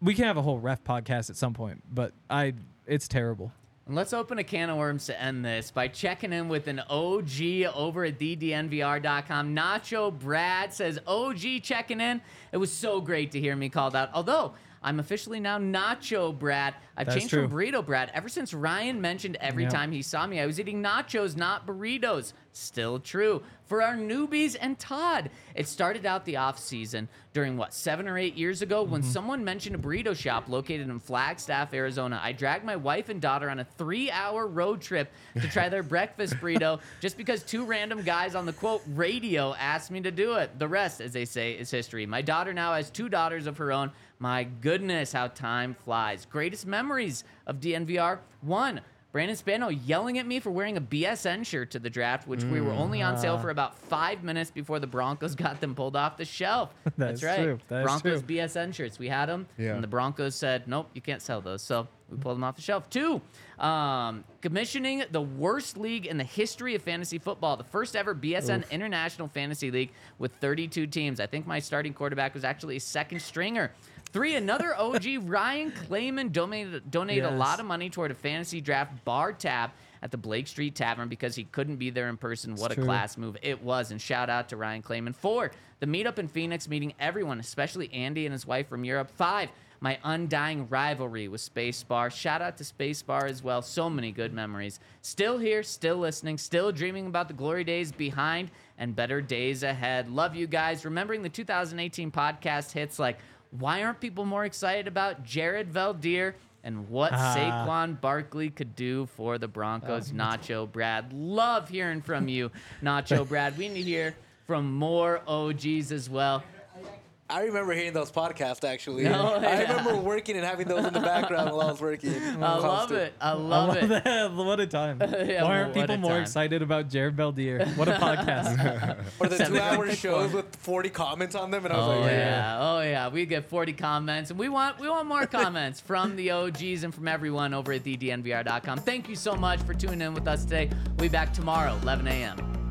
We can have a whole ref podcast at some point, but I it's terrible. And let's open a can of worms to end this by checking in with an OG over at ddnvr.com. Nacho Brad says, OG checking in. It was so great to hear me called out. Although I'm officially now Nacho Brad. I've That's changed true. from Burrito Brad ever since Ryan mentioned every Yeah. time he saw me, I was eating nachos, not burritos. Still true. For our newbies and Todd, it started out the off season during what, seven or eight years ago when mm-hmm. someone mentioned a burrito shop located in Flagstaff, Arizona. I dragged my wife and daughter on a three hour road trip to try their breakfast burrito just because two random guys on the quote radio asked me to do it. The rest, as they say, is history. My daughter now has two daughters of her own. My goodness, how time flies. Greatest memories of DNVR? One, Brandon Spano yelling at me for wearing a BSN shirt to the draft, which we were only on sale for about five minutes before the Broncos got them pulled off the shelf. That That's right. true. That Broncos true. BSN shirts. We had them, Yeah. and the Broncos said, nope, you can't sell those. So we pulled them off the shelf. Two, um, commissioning the worst league in the history of fantasy football, the first ever BSN International Fantasy League with 32 teams. I think my starting quarterback was actually a second stringer. Three, another OG, Ryan Clayman donated, donated a lot of money toward a fantasy draft bar tab at the Blake Street Tavern because he couldn't be there in person. What a true. class move it was. And shout out to Ryan Clayman. Four, the meetup in Phoenix, meeting everyone, especially Andy and his wife from Europe. Five, my undying rivalry with Spacebar. Shout out to Spacebar as well. So many good memories. Still here, still listening, still dreaming about the glory days behind and better days ahead. Love you guys. Remembering the 2018 podcast hits like, why aren't people more excited about Jared Veldheer and what Ah. Saquon Barkley could do for the Broncos? Nacho Brad. Love hearing from you, Nacho Brad. We need to hear from more OGs as well. I remember hearing those podcasts actually. Oh, I remember working and having those in the background while I was working. I love it. I love it. that. what a time. Yeah, Why aren't people more time. excited about Jared Veldheer? What a podcast. Or the two-hour shows with 40 comments on them, and I was Oh like, yeah. oh yeah. We get 40 comments, and we want we want more comments from the OGs and from everyone over at ddnvr.com. Thank you so much for tuning in with us today. We'll be back tomorrow, 11 a.m.